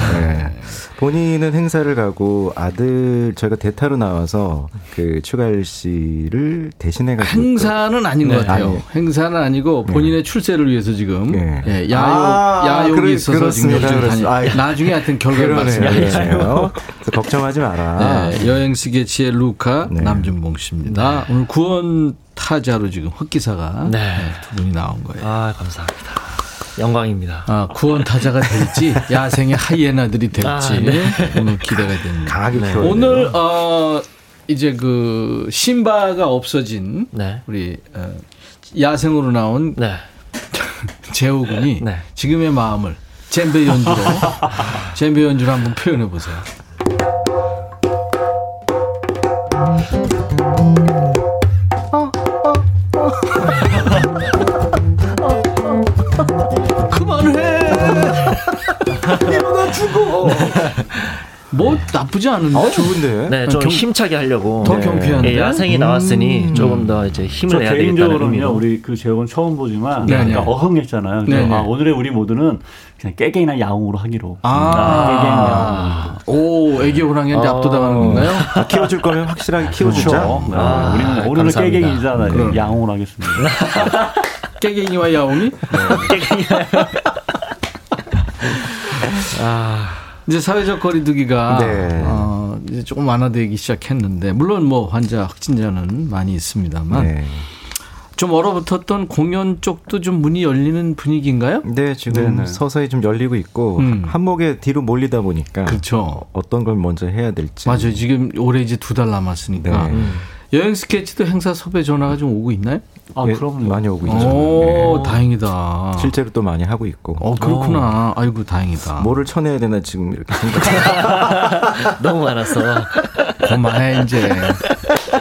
S6: 본인은 행사를 가고 아들 저희가 대타로 나와서 그 추가열 씨를 대신해 가지고
S1: 행사는 아닌 것
S6: 네,
S1: 같아요.
S6: 아니에요.
S1: 행사는 아니고 본인의 출세를 위해서 지금
S6: 예.
S1: 예, 야욕,
S6: 아,
S1: 야욕이
S6: 그래,
S1: 있어서 지금
S6: 그렇습니다.
S1: 요즘 다니.
S6: 그렇습니다. 아,
S1: 나중에 하여튼 결과를.
S6: 그래서 걱정하지 마라.
S1: 네, 여행 스케치의 루카
S6: 네.
S1: 남준봉 씨입니다. 오늘 구원 타자로 지금 흑기사가
S5: 네.
S1: 네, 두 분이 나온 거예요.
S5: 아, 감사합니다. 영광입니다.
S1: 아, 구원 타자가 될지 (laughs) 야생의 하이에나들이 될지
S5: 아, 네.
S1: 오늘 기대가 됩니다.
S6: 강하게 키워야
S1: 오늘 어 이제 그 신바가 없어진
S5: 네.
S1: 우리 어, 야생으로 나온
S5: 네. (laughs)
S1: 재호 군이
S5: 네.
S1: 지금의 마음을 젬베 연주로 젬베 연주로 한번 표현해 보세요. 이러다 죽어. 뭐 나쁘지 않은데?
S6: 어, 좋은데.
S5: 네, 좀
S1: 경-
S5: 힘차게 하려고.
S1: 더 경쾌한데?
S5: 예, 야생이 나왔으니 조금 더 이제 힘을
S7: 저
S5: 내야
S7: 개인적으로는요. 우리 그 제목은 처음 보지만
S1: 네,
S7: 약간
S1: 네.
S7: 어흥했잖아요.
S1: 네, 네.
S7: 아, 오늘의 우리 모두는 그냥 깨갱이나 야옹으로 하기로.
S1: 아, 오, 애기 호랑이한테
S5: 어.
S1: 압도당하는 건가요?
S6: 아, 키워줄 거면 확실하게 (laughs) 키워주자.
S7: 그렇죠. 네,
S5: 아,
S7: 우리는 오늘은. 깨갱이잖아요.
S1: 그럼.
S7: 야옹으로 하겠습니다. (laughs)
S1: 깨갱이와 야옹이? (laughs) 아, 이제 사회적 거리두기가
S6: 네.
S1: 어, 이제 조금 완화되기 시작했는데 물론 뭐 환자 확진자는 많이 있습니다만
S6: 네.
S1: 좀 얼어붙었던 공연 쪽도 좀 문이 열리는 분위기인가요?
S6: 네, 지금
S7: 네네.
S6: 서서히 좀 열리고 있고
S1: 음.
S6: 한목에 뒤로 몰리다 보니까
S1: 그렇죠.
S6: 어떤 걸 먼저 해야 될지.
S1: 맞아요. 지금 올해 이제 두 달 남았으니까
S6: 네.
S1: 여행 스케치도 행사 섭외 전화가 좀 오고 있나요?
S7: 아,
S6: 예,
S7: 그럼요.
S6: 많이 오고 있죠.
S1: 오,
S6: 네.
S1: 다행이다.
S6: 실제로 또 많이 하고 있고.
S1: 어, 그렇구나. 아이고, 다행이다.
S6: 뭐를 쳐내야 되나 지금 이렇게 생각. (laughs)
S5: 너무 많았어.
S1: 그만해, 이제.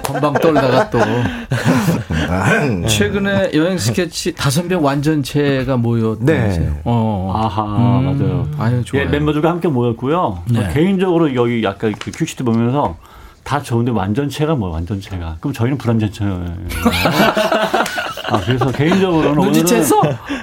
S1: 건방 떨다가 또.
S6: 음.
S1: 최근에 여행 스케치 다섯 명 완전체가 모였다면서요?
S6: 네.
S1: 어.
S7: 아하,
S1: 음,
S7: 맞아요.
S1: 아유, 좋아요.
S7: 예, 멤버들과 함께 모였고요.
S1: 네.
S7: 개인적으로 여기 약간 그 큐시트 보면서 다 좋은데 완전체가 뭐야, 완전체가. 그럼 저희는 불완전체예요. 아, 그래서 개인적으로는 오늘은?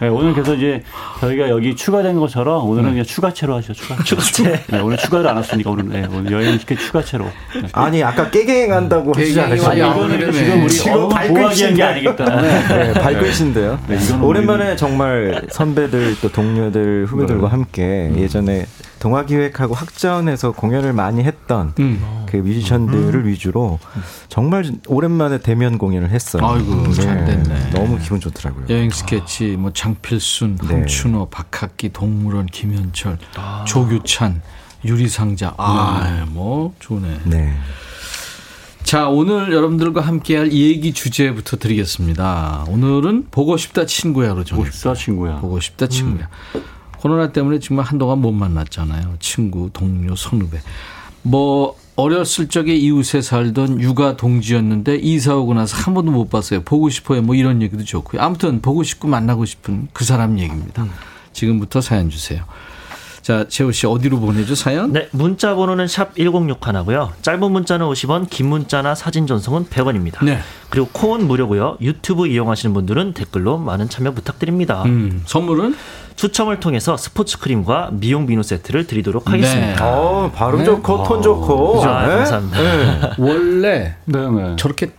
S7: 네, 오늘 그래서 이제 저희가 여기 추가된 것처럼 오늘은 그냥 추가체로 하시죠. 추가체. 추가체. 네, 오늘 추가를 안 왔으니까 오늘 네, 오늘 여행 스케 추가체로. 네.
S6: 아니 아까 깨갱 한다고 하시지?
S1: 야옹.
S7: 이거는 지금 우리
S6: 지금
S7: 위한 게 아니기 때문에.
S6: 네, 발끝인데요.
S7: 네, 이거는
S6: 오랜만에 정말 선배들 또 동료들 후배들과 함께 예전에 동아기획하고 학전에서 공연을 많이 했던
S1: 음.
S6: 그 뮤지션들을 위주로 정말 오랜만에 대면 공연을 했어요.
S1: 아이고, 잘 됐네.
S6: 너무 기분 좋더라고요.
S1: 여행 스케치, 뭐, 장필순,
S6: 네.
S1: 황춘호, 박학기, 동물원, 김현철, 조규찬, 유리상자. 아, 뭐, 좋네.
S6: 네.
S1: 자, 오늘 여러분들과 함께할 얘기 주제부터 드리겠습니다. 오늘은 보고 싶다 친구야로 정했어요.
S7: 멋있다, 친구야.
S1: 보고 싶다 친구야. 코로나 때문에 정말 한동안 못 만났잖아요. 친구, 동료, 선후배. 뭐 어렸을 적에 이웃에 살던 육아 동지였는데 이사 오고 나서 한 번도 못 봤어요. 보고 싶어요. 뭐 이런 얘기도 좋고요. 아무튼 보고 싶고 만나고 싶은 그 사람 얘기입니다. 지금부터 사연 주세요. 자, 자, 재호 씨 어디로 보내죠, 사연?
S5: 네, 문자 번호는 샵 1061하고요. 짧은 문자는 50원, 긴 문자나 사진 전송은 100원입니다.
S1: 네.
S5: 그리고 콩은 무료고요. 유튜브 이용하시는 분들은 댓글로 많은 참여 부탁드립니다.
S1: 음, 선물은?
S5: 추첨을 통해서 스포츠 크림과 미용 비누 세트를 드리도록 하겠습니다.
S8: 어, 발음
S1: 네.
S8: 좋고 톤 좋고.
S5: 아,
S8: 네?
S5: 감사합니다.
S8: 네.
S1: 원래
S7: 네네.
S1: 저렇게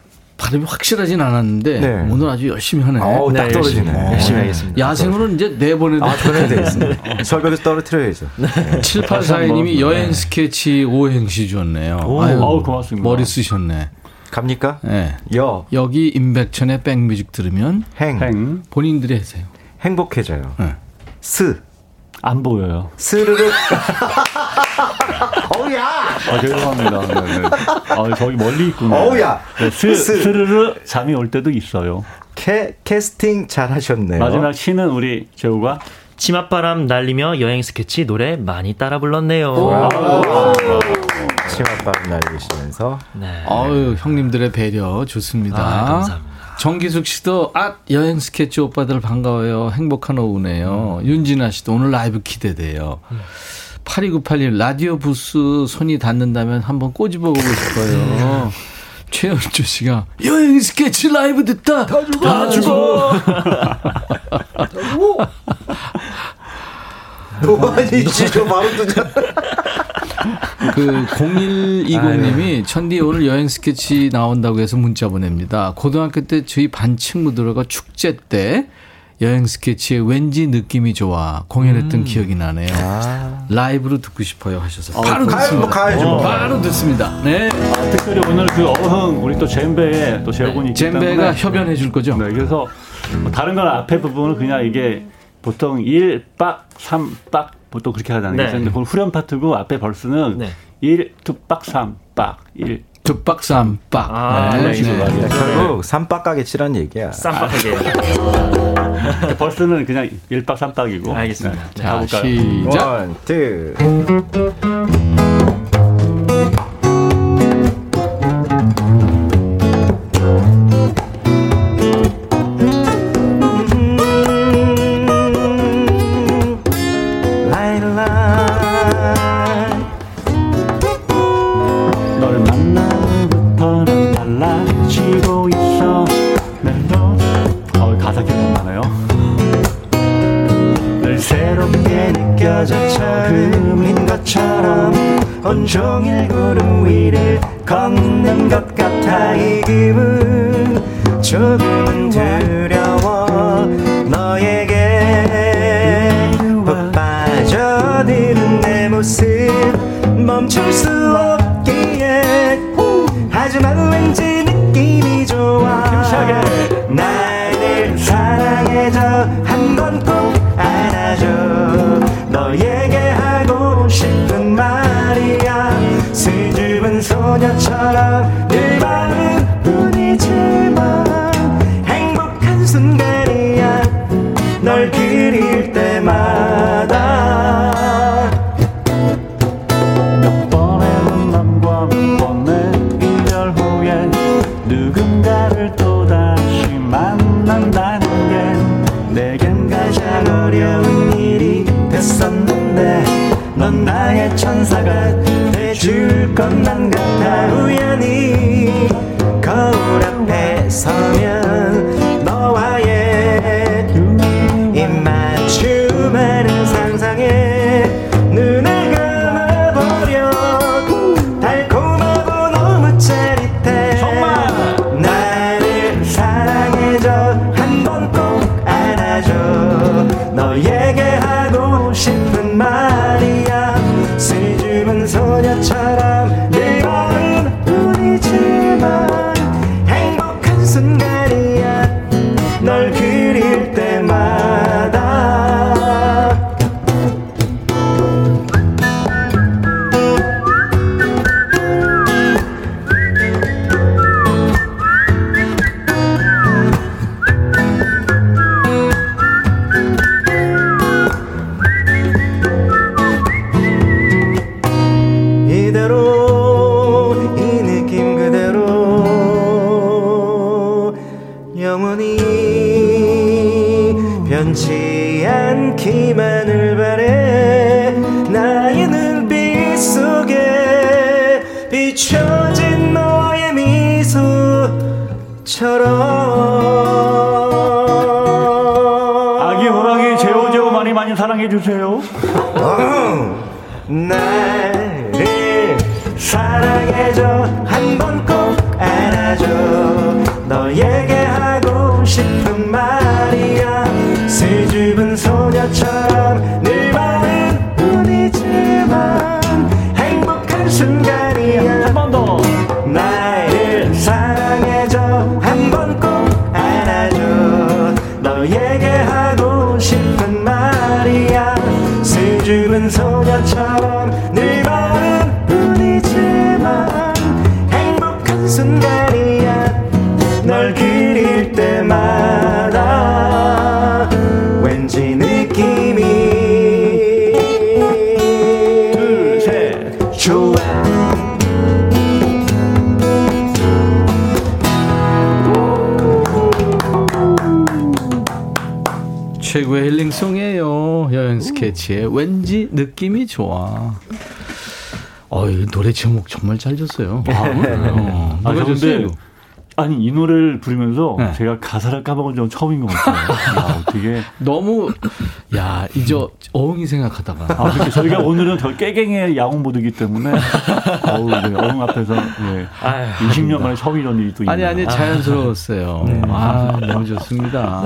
S1: 발음이 확실하진 않았는데
S8: 네.
S1: 오늘 아주 열심히 하네.
S8: 어우, 딱
S5: 네,
S8: 떨어지네.
S5: 열심히 하겠습니다.
S1: 야생으로는 이제 내보내도
S8: 아, 전해돼 있습니다. 절벽에서 떨어뜨려야죠.
S1: 7842님이 여행 스케치 오행시 줬네요.
S5: 오,
S1: 아유,
S7: 어우, 고맙습니다.
S1: 머리 쓰셨네.
S8: 갑니까?
S1: 네.
S8: 여,
S1: 여기 임백천의 백뮤직 들으면
S8: 행,
S7: 행.
S1: 본인들이 하세요.
S8: 행복해져요.
S1: 네.
S8: 스,
S7: 안 보여요.
S8: 스르륵. (laughs) 어우야!
S7: 아, 죄송합니다. 네, 네. 아, 저기 멀리 있구나.
S8: 어우야!
S7: 네, 스,
S8: 스.
S7: 스 르르 잠이 올 때도 있어요.
S8: 캐, 캐스팅 잘 하셨네요.
S7: 마지막 시는 우리 재우가
S5: 치맛바람 날리며 여행 스케치 노래 많이 따라 불렀네요.
S8: 치맛바람 날리시면서.
S5: 네.
S1: 아유, 형님들의 배려 좋습니다.
S5: 아, 감사합니다.
S1: 정기숙 씨도 아 여행 스케치 오빠들 반가워요. 행복한 오후네요.
S5: 음.
S1: 윤진아 씨도 오늘 라이브 기대돼요. 8298님 라디오 부스 손이 닿는다면 한번 꼬집어 보고 싶어요. 최현주 씨가 여행 스케치 라이브 듣다 다 죽어.
S8: 아니지, (laughs) 저 바로 듣자. (laughs) (laughs)
S1: 그 0120님이 천디 오늘 여행 스케치 나온다고 해서 문자 보냅니다. 고등학교 때 저희 반 친구들과 축제 때 여행 스케치에 왠지 느낌이 좋아 공연했던 기억이 나네요. 라이브로 듣고 싶어요 하셔서 바로
S8: 가요,
S1: 듣습니다.
S8: 뭐 가야죠.
S1: 바로 듣습니다. 네.
S7: 특별히 오늘 그 어흥 우리 또 젬베에 또 재우군이 있기
S1: 젬베가 협연해 줄 거죠?
S7: 네, 그래서 뭐 다른 건 앞에 부분은 그냥 이게 보통 1박, 3박 보통 그렇게 하잖아요.
S5: 네.
S7: 근데 그건 후렴 파트고 앞에 verse는
S5: 네.
S7: 1, 2박, 3박, 1.
S1: 득박삼박.
S5: 아,
S1: 네.
S5: 네,
S1: 네.
S8: 결국 쌈박하게 치란 얘기야.
S5: 쌈박하게.
S7: 근데 verse는 그냥 1박, 3박이고.
S5: 알겠습니다.
S1: 자,
S7: 가볼까요?
S1: 시작.
S6: one, two. 좋아. 어, 이
S1: 노래 제목 정말 잘 줬어요. 아, 어,
S7: 아,
S1: 줬어요?
S7: 아니 이 노래를 부르면서
S1: 네.
S7: 제가 가사를 까먹은 적은 처음인 것 같아요. 야, 어떻게? (laughs)
S1: 너무 야 이제 어흥이 생각하다가
S7: 아, 그렇게 저희가 오늘은 더 깨갱의 야옹 모드기 때문에 (laughs) 어우, 네, 어흥 앞에서 네. 20년 만에 처음 이런 일이 또
S1: 아니
S7: 있네요.
S1: 아니 자연스러웠어요. (laughs) 아 너무 좋습니다.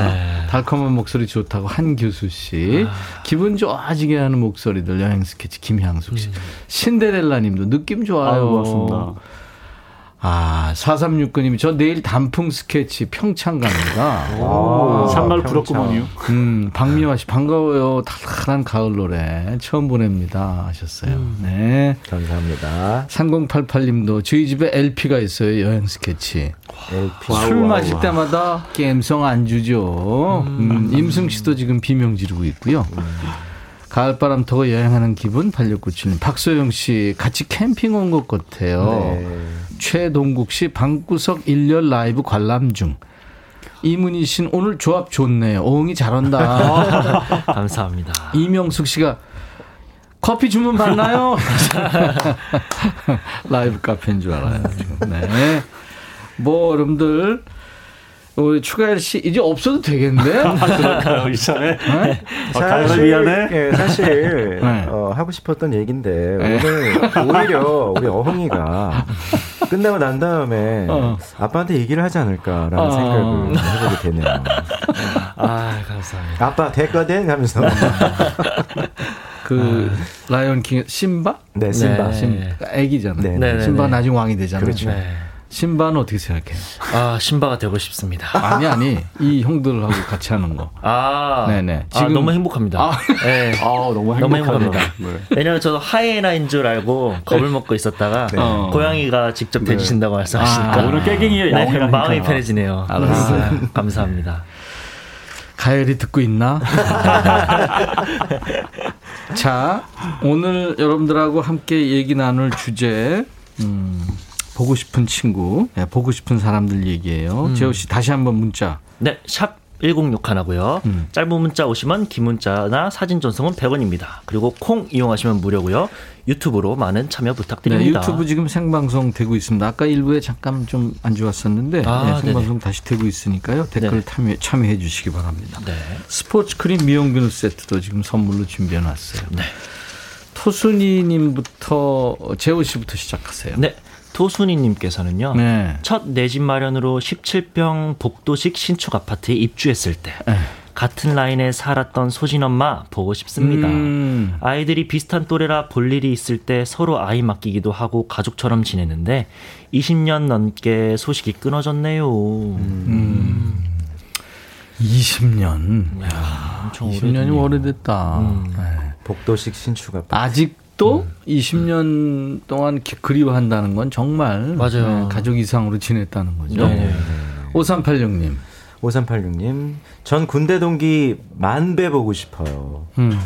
S1: 달콤한 목소리 좋다고 한규수 씨, 기분 좋아지게 하는 목소리들 여행 스케치 김향숙 씨, 신데렐라님도 느낌 좋아요.
S7: 아유, 고맙습니다.
S1: 아 4369님이 저 내일 단풍 스케치 평창 갑니다.
S7: 오, 산말
S6: 평창.
S7: 부럽구만요.
S1: 음, 박미화 씨 반가워요. 달달한 가을 노래 처음 보냅니다 하셨어요. 네.
S6: 감사합니다
S1: 3088님도 저희 집에 LP가 있어요. 여행 스케치.
S6: LP
S1: 술 마실 때마다 게임성 안 주죠. 음, 임승 씨도 지금 비명 지르고 있고요. 가을바람 타고 여행하는 기분 8697님. 박소영 씨 같이 캠핑 온 것 같아요. 최동국 씨 방구석 일렬 라이브 관람 중. 이문희 씨는 오늘 조합 좋네요. 어흥이 잘한다. (laughs)
S5: 감사합니다.
S1: 이명숙 씨가 커피 주문 받나요? (laughs) 라이브 카페인 줄 알아요. 지금. 네. 뭐 여러분들 우리 추가열 씨 이제 없어도 되겠는데? (laughs)
S7: 그럴까요, 이참에?
S1: 네?
S7: 어, 가을을 미안해?
S6: 예, 사실 (laughs)
S1: 네.
S6: 어, 하고 싶었던 얘기인데 오늘 오히려 우리 어흥이가 (laughs) 끝나고 난 다음에
S1: 어.
S6: 아빠한테 얘기를 하지 않을까라는
S1: 어.
S6: 생각을 해보게 되네요.
S5: 아, 감사합니다.
S6: 아빠 됐거든 하면서
S1: 그 라이언 킹 심바?
S6: 네 심바
S5: 네.
S1: 심바 애기잖아요.
S6: 네,
S5: 네, 네,
S1: 심바
S5: 네.
S1: 나중 왕이 되잖아요.
S6: 그렇죠.
S5: 네.
S1: 심바는 어떻게 생각해요?
S5: 아, 신바가 되고 싶습니다. (laughs)
S1: 아니 아니 이 형들하고 같이 하는 거.
S5: 아,
S1: 네네.
S5: 아,
S1: 지금-
S5: 너무 행복합니다.
S1: 아.
S5: 네. (laughs)
S7: 아, 너무
S5: 너무. 행복합니다.
S7: 네.
S5: 왜냐면 저도 하이에나인 줄 알고 겁을 먹고 있었다가
S1: 어.
S5: 고양이가 직접 대주신다고 말씀하시니까
S1: 아,
S7: 오늘 깨갱이의
S5: 네. 마음이 편해지네요.
S1: 알았어요.
S5: 아, 감사합니다.
S1: 가열이 듣고 있나? (laughs) 자, 오늘 여러분들하고 함께 얘기 나눌 주제, 음, 보고 싶은 친구, 네, 보고 싶은 사람들 얘기예요. 재호 씨 다시 한번 문자.
S5: 네, 샵 106 하나고요.
S1: 음.
S5: 짧은 문자 오시면 긴 문자나 사진 전송은 100원입니다. 그리고 콩 이용하시면 무료고요. 유튜브로 많은 참여
S1: 네,
S5: 부탁드립니다.
S1: 유튜브 지금 생방송 되고 있습니다. 아까 일부에 잠깐 좀 안 좋았었는데
S5: 아,
S1: 네, 생방송 다시 되고 있으니까요. 댓글
S5: 네네.
S1: 참여, 참여해 주시기 바랍니다.
S5: 네.
S1: 스포츠 크림 미용 비누 세트도 지금 선물로 준비해 놨어요.
S5: 네.
S1: 토순이 님부터 재호 씨부터 시작하세요.
S5: 네. 토순이님께서는요.
S1: 네.
S5: 첫내 집 마련으로 17평 복도식 신축 아파트에 입주했을 때
S1: 네.
S5: 같은 라인에 살았던 소진 엄마 보고 싶습니다.
S1: 음.
S5: 아이들이 비슷한 또래라 볼 일이 있을 때 서로 아이 맡기기도 하고 가족처럼 지내는데 20년 넘게 소식이 끊어졌네요.
S1: 음. 20년.
S5: 엄청
S1: 20년이
S5: 오래됐네요.
S1: 오래됐다.
S5: 음.
S1: 네.
S6: 복도식 신축 아파트.
S1: 아직 도 20년 동안 기- 그리워한다는 건 정말
S5: 맞아요.
S1: 네, 가족 이상으로 지냈다는 거죠.
S5: 네.
S1: 5386님.
S6: 5386님, 전 군대 동기 만배 보고 싶어요.
S1: 음.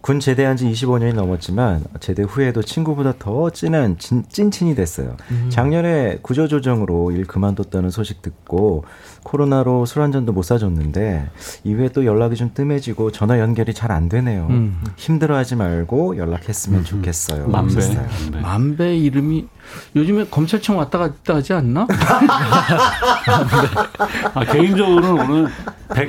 S6: 군 제대한 지 25년이 넘었지만 제대 후에도 친구보다 더 진한 진, 찐친이 됐어요. 작년에 구조조정으로 일 그만뒀다는 소식 듣고 코로나로 술 한 잔도 못 사줬는데 이후에 또 연락이 좀 뜸해지고 전화 연결이 잘 안 되네요. 힘들어하지 말고 연락했으면 좋겠어요.
S7: 만배.
S6: 하셨어요.
S7: 만배.
S1: 만배 이름이 요즘에 검찰청 왔다 갔다 하지 않나? (laughs)
S7: 아, 개인적으로는 오늘 백,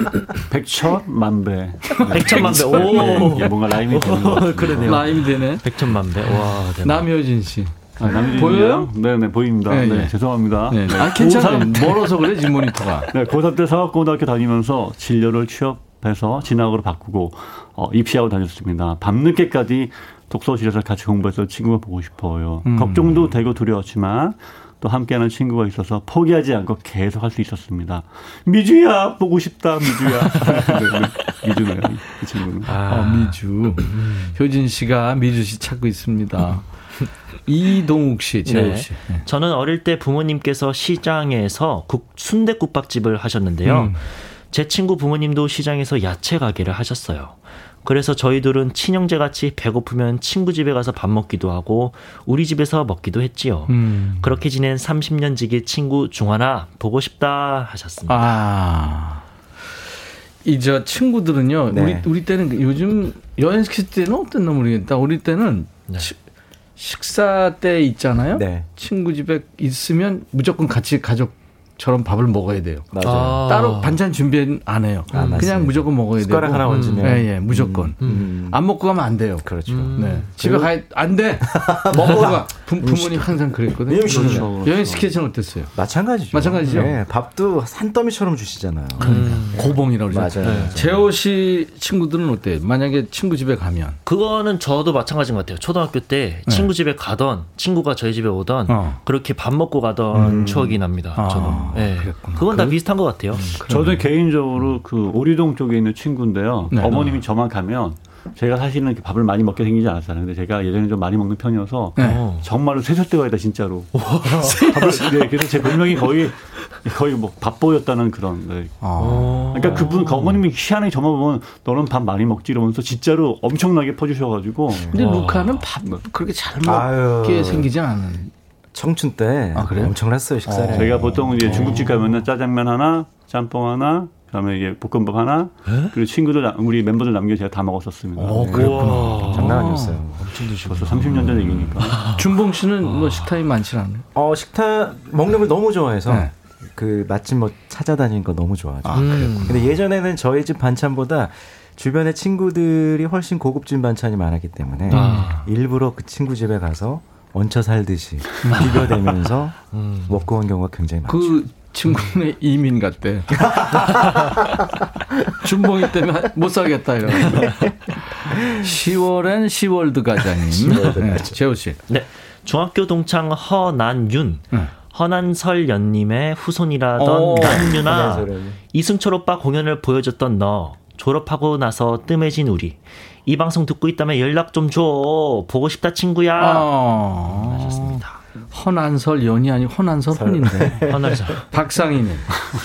S7: 백천 만 배.
S5: 백천만 배. 오.
S7: 네, 이게 뭔가 라임이 되는 것 같아요.
S5: 그러네요.
S1: 라임이 되네.
S5: 백천만 배. 와, 대박.
S1: 남효진 씨.
S7: 아, 남준이
S1: 보여요?
S7: 네네, 보입니다.
S1: 네,
S7: 네,
S1: 네.
S7: 죄송합니다.
S1: 네. 아, 괜찮아요.
S7: 고3
S1: 멀어서 그래, 지 모니터가. (laughs)
S7: 네, 고3 때 사학고등학교 다니면서 진로를 취업해서 진학으로 바꾸고 어, 입시하고 다녔습니다. 밤늦게까지 독서실에서 같이 공부해서 친구가 보고 싶어요.
S1: 음.
S7: 걱정도 되고 두려웠지만 또 함께하는 친구가 있어서 포기하지 않고 계속 할 수 있었습니다. 미주야 보고 싶다 미주야. (laughs) 미주네요 이 친구는.
S1: 어, 미주. 효진 씨가 미주 씨 찾고 있습니다. 이동욱 씨,
S5: 네.
S1: 씨. 네.
S5: 저는 어릴 때 부모님께서 시장에서 국 순대국밥집을 하셨는데요.
S1: 음.
S5: 제 친구 부모님도 시장에서 야채 가게를 하셨어요. 그래서 저희들은 친형제 같이 배고프면 친구 집에 가서 밥 먹기도 하고 우리 집에서 먹기도 했지요.
S1: 음.
S5: 그렇게 지낸 30년 지기 친구 중하나 보고 싶다 하셨습니다.
S1: 아. 이저 친구들은요.
S6: 네.
S1: 우리 우리 때는 요즘 여행 시킬 때는 어땠나 모르겠다. 우리 때는
S5: 네.
S1: 시- 식사 때 있잖아요.
S6: 네.
S1: 친구 집에 있으면 무조건 같이 가족 처럼 밥을 먹어야 돼요.
S6: 맞아요.
S1: 따로 반찬 준비 안 해요.
S6: 아, 맞습니다.
S1: 그냥 무조건 먹어야
S6: 숟가락
S1: 되고.
S6: 하나 얹으면.
S1: 예, 예, 무조건.
S6: 음.
S1: 안 먹고 가면 안 돼요.
S6: 그렇죠.
S1: 네. 집에 가야 안 돼. (laughs) 먹고 가. 부, 부모님 항상 그랬거든요.
S7: 그렇죠.
S1: 여행 스케치는 어땠어요?
S6: 마찬가지죠.
S1: 마찬가지죠?
S6: 네, 밥도 산더미처럼 주시잖아요.
S1: 고봉이라고 그러죠.
S6: 맞아요. 맞아요.
S1: 재호 씨 친구들은 어때요? 만약에 친구 집에 가면
S5: 그거는 저도 마찬가지인 것 같아요. 초등학교 때 친구 집에 가던 친구가 저희 집에 오던
S1: 네. 어.
S5: 그렇게 밥 먹고 가던 추억이 납니다.
S1: 아,
S5: 저는. 예.
S1: 그랬구나.
S5: 그건 다 비슷한 것 같아요.
S7: 저도 개인적으로 그 오리동 쪽에 있는 친구인데요.
S1: 네.
S7: 어머님이 저만 가면 제가 사실은 이렇게 밥을 많이 먹게 생기지 않았잖아요. 근데 제가 예전에 좀 많이 먹는 편이어서
S1: 네.
S5: 어.
S7: 정말로 세살 때 가다 진짜로. 밥을, 네, 그래서 제 본명이 거의 거의 뭐 밥보였다는 그런. 네.
S1: 어.
S7: 그러니까 그분 그 어머님이 희한하게 저만 보면 너는 밥 많이 먹지 이러면서 진짜로 엄청나게 퍼주셔가지고.
S1: 근데 루카는 밥 그렇게 잘 먹게
S6: 아유.
S1: 생기지 않은.
S6: 청춘 때
S1: 아?
S6: 엄청났어요 식사를.
S7: 저희가 보통 이제 중국집 가면은 짜장면 하나, 짬뽕 하나, 그다음에 이게 볶음밥 하나, 그리고 친구들 남- 우리 멤버들 남겨 제가 다 먹었었습니다.
S1: 어,
S7: 네.
S1: 그랬구나.
S6: 장난 아니었어요.
S7: 벌써 30년 전 얘기니까.
S1: 준봉 씨는 뭐 식탐이 많지 않아요?
S6: 어 식탁 먹는 걸 너무 좋아해서
S1: 네.
S6: 그 맛집 뭐 찾아다니는 거 너무 좋아하죠.
S1: 아, 그랬구나.
S6: 근데 예전에는 저희 집 반찬보다 주변의 친구들이 훨씬 고급진 반찬이 많았기 때문에
S1: 아.
S6: 일부러 그 친구 집에 가서 얹혀 살듯이 비벼대면서 먹고 온 경우가 굉장히 많죠.
S1: 그 친구네 이민 같대. (laughs) 준봉이 때문에 못 살겠다 이러. 10월엔 시월드 가자님. (laughs) 네, 재호 씨.
S5: 네. 중학교 동창 허난윤.
S1: 네.
S5: 허난설연님의 후손이라던
S1: 오.
S5: 난윤아. (laughs) 이승철 오빠 공연을 보여줬던 너. 졸업하고 나서 뜸해진 우리. 이 방송 듣고 있다면 연락 좀 줘. 보고 싶다 친구야.
S1: 아.
S5: 하셨습니다.
S1: 허난설 연이 아니고 허난설헌인데.
S5: 허난설.
S1: 박상희님,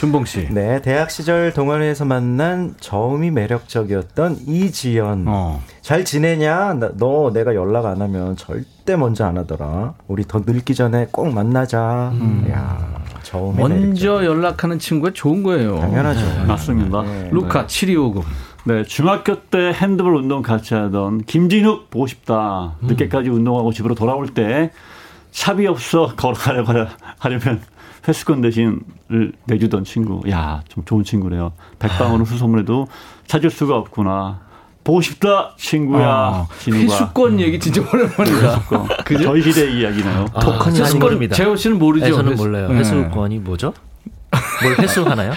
S1: 준봉 씨.
S6: 네, 대학 시절 동아리에서 만난 저음이 매력적이었던 이지연.
S1: 어.
S6: 잘 지내냐? 나- 너 내가 연락 안 하면 절대 먼저 안 하더라. 우리 더 늙기 전에 꼭 만나자. 야, 저음이
S1: 먼저 연락하는 친구가 좋은 거예요.
S6: 당연하죠.
S7: 맞습니다.
S6: 네.
S1: 루카 7250.
S7: 네, 중학교 때 핸드볼 운동 같이 하던 김진욱 보고 싶다. 늦게까지 운동하고 집으로 돌아올 때 샵이 없어 걸어가려고 하려- 하려면 회수권 대신을 내주던 친구. 야, 좀 좋은 친구래요. 백방으로 수소문해도 찾을 수가 없구나. 보고 싶다, 친구야.
S1: 아. 회수권 얘기 진짜 오랜만이다.
S7: 그죠? 저희 시대 이야기네요.
S5: 아,
S6: 토큰이
S5: 저는
S1: 회수권
S5: 모릅니다.
S1: 재호 씨는 모르죠.
S5: 네, 저는
S1: 회수-
S5: 몰라요.
S1: 네.
S5: 회수권이 뭐죠? 뭘 회수하나요?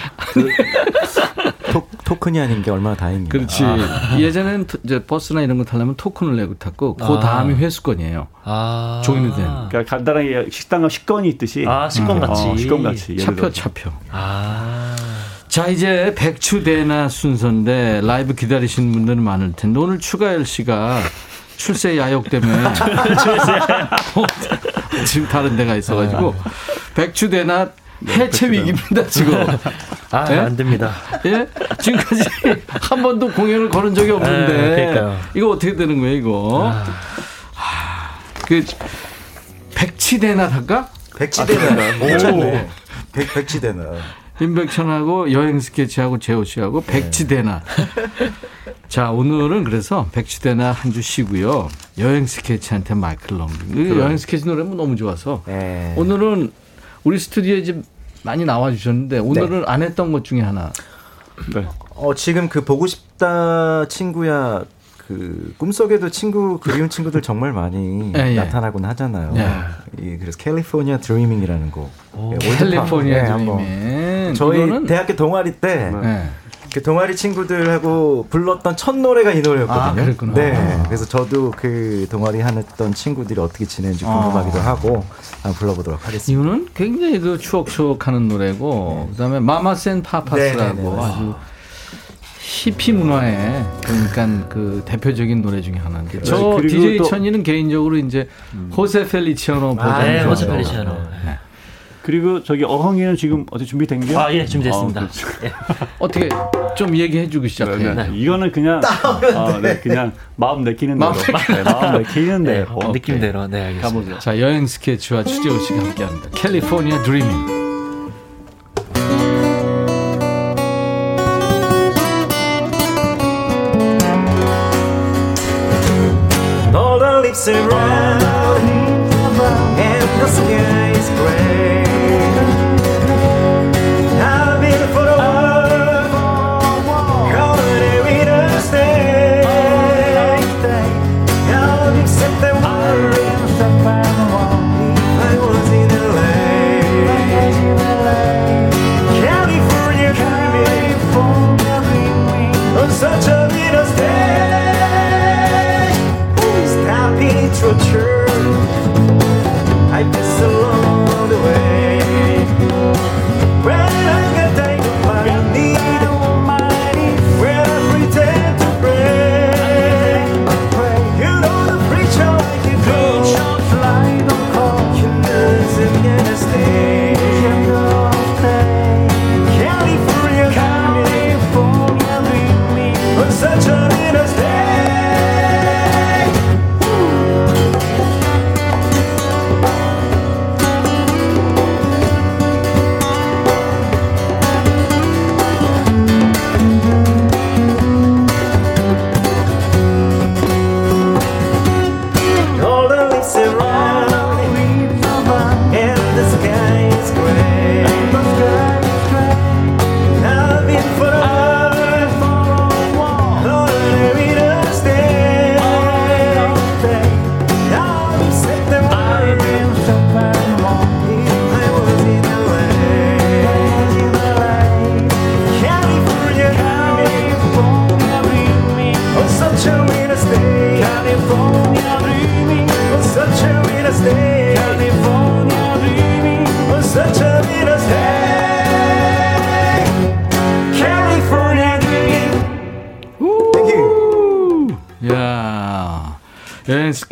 S6: 토, 토큰이 아닌 게 얼마나 다행이에요.
S1: 그렇지. 예전에는 토- 이제 버스나 이런 거 타려면 토큰을 내고 탔고 그
S5: 아.
S1: 다음이 회수권이에요.
S5: 아.
S1: 종이로 된.
S7: 그러니까 간단하게 식당 식권이 있듯이.
S5: 아, 식권 같이.
S7: 어, 식권 같이.
S1: 차표. 차표.
S5: 아.
S1: 자 이제 백추대나 순서인데 라이브 기다리시는 분들은 많을 텐데 오늘 추가열 씨가 출세 야욕 때문에 (laughs) (laughs) 지금 다른 데가 있어가지고 백추대나 해체 위기입니다, 지금. (laughs)
S5: 아,
S1: 예?
S5: 안 됩니다.
S1: 예? 지금까지 한 번도 공연을 걸은 적이 없는데.
S5: 네, 그러니까요.
S1: 이거 어떻게 되는 거예요, 이거?
S5: 아.
S1: 하, 그, 백치대나 할까?
S6: 백치대나. 괜찮네. 백, 백치대나.
S1: 임백천하고 여행 스케치하고 재호 씨하고 백지대나. 자, 오늘은 그래서 백지대나 한 주 쉬고요. 여행 스케치한테 마이클 럼빙. 여행 스케치 노래는 너무 좋아서.
S6: 네.
S1: 오늘은 우리 스튜디오에 이제 많이 나와 주셨는데 오늘은 안 했던 것 중에 하나.
S7: 네.
S6: 어, 지금 그 보고 싶다 친구야 그 꿈속에도 친구 그리운 친구들 정말 많이 (laughs)
S1: 예, 예.
S6: 나타나곤 하잖아요.
S1: 예.
S6: 이, 그래서 캘리포니아 드리밍이라는 곡. 예, 올드팝.
S1: 캘리포니아
S6: 예, 한번.
S1: 드림인.
S6: 저희
S1: 이거는
S6: 대학교 동아리 때
S1: 네.
S6: 그 동아리 친구들하고 불렀던 첫 노래가 이 노래였거든요.
S1: 아, 그랬구나.
S6: 네. 그래서 저도 그 동아리 하던 친구들이 어떻게 지내는지 궁금하기도
S1: 아.
S6: 하고 한번 불러보도록 하겠습니다.
S1: 이거는 굉장히 그 추억 추억하는 노래고 그다음에 마마센 파파스라고
S6: 네, 네, 네.
S1: 아주 히피 문화의 그러니까 그 대표적인 노래 중에 하나인데 저
S7: 그리고
S1: DJ
S7: 또-
S1: 천이는 개인적으로 이제 호세 펠리치아노 버전
S5: 네,
S1: 좋아해요.
S5: 호세 펠리치아노.
S1: 네.
S7: 그리고 저기 어흥이는 지금 어디 준비된 게?
S5: 아, 예, 준비됐습니다.
S7: 어, 그렇죠.
S5: 예.
S1: 어떻게 좀 얘기해주고 시작해.
S7: 네, 네. 이거는 그냥 (laughs) 아, 네, 그냥 마음 내키는 대로.
S1: 마음
S7: 네, 마음 내키는
S5: 네,
S7: 대로. 오케이.
S5: 느낌 대로. 네, 알겠습니다.
S7: 가보죠.
S1: 자 여행 스케치와 추재호 씨가 함께 합니다. 캘리포니아 드리밍.
S6: All the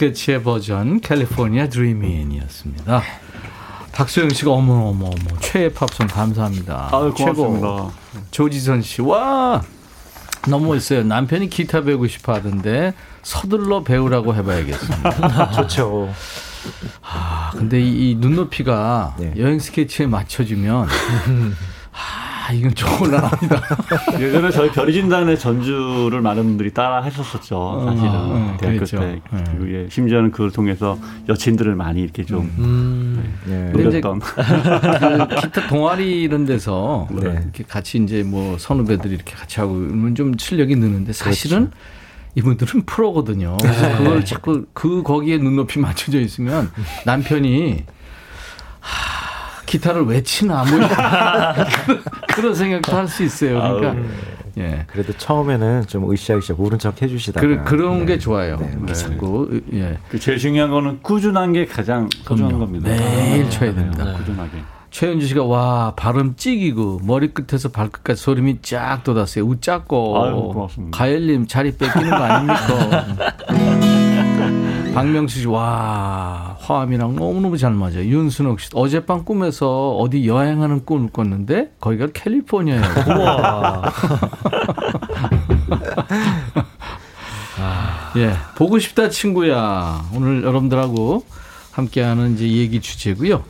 S1: 스케치의 버전 캘리포니아 드리밍이었습니다. 박소영 씨가 어머 어머 어머 최애 팝송 감사합니다.
S7: 아유,
S1: 최고.
S7: 고맙습니다.
S1: 조지선 씨, 와! 너무 멋있어요. 남편이 기타 배우고 싶어 하던데 서둘러 배우라고 해봐야겠습니다. (laughs)
S6: 좋죠.
S1: 아, 근데 이, 이 눈높이가
S6: 네.
S1: 여행 스케치에 맞춰지면 (laughs) 아, 이건 조곤란합니다.
S7: 예전에 (laughs) 저희 별이진단의 전주를 많은 분들이 따라 했었었죠. 사실은
S1: 아, 음,
S7: 대학교
S1: 그랬죠.
S7: 때.
S1: 네.
S7: 예, 심지어는 그걸 통해서 여친들을 많이 이렇게 좀
S5: 음,
S6: 네.
S1: 근데 이제
S7: 노렸던.
S1: 그 기타 동아리 이런 데서 (laughs)
S6: 네.
S1: 이렇게 같이 이제 뭐 선후배들이 이렇게 같이 하고 이러면 좀 실력이 느는데 사실은 이분들은 프로거든요. 그래서 그걸 자꾸 그 거기에 눈높이 맞춰져 있으면 남편이 하, 기타를 왜 치나 뭐 이런 (laughs) 그런 생각도 할 수 있어요. 그러니까 예.
S6: 그래도 처음에는 좀 으쌰으쌰 모른 척 해주시다가
S1: 그, 그런
S6: 네.
S1: 게 좋아요.
S6: 네,
S1: 자꾸 예.
S7: 그 제일 중요한 거는 꾸준한 게 가장 소중한
S1: 그럼요.
S7: 겁니다.
S1: 매일 쳐야 됩니다.
S7: 네, 꾸준하게.
S1: 최은주 씨가 와 발음 찌기고 머리끝에서 발끝까지 소름이 쫙 돋았어요.
S7: 고맙습니다.
S1: 가열님 자리 뺏기는 거 아닙니까? (laughs) 박명수 씨, 와, 화음이랑 너무너무 잘 맞아요. 윤순옥 씨, 어젯밤 꿈에서 어디 여행하는 꿈을 꿨는데, 거기가 캘리포니아예요. 우와. (laughs) 예, 보고 싶다 친구야. 오늘 여러분들하고 함께하는 이제 얘기 주제고요.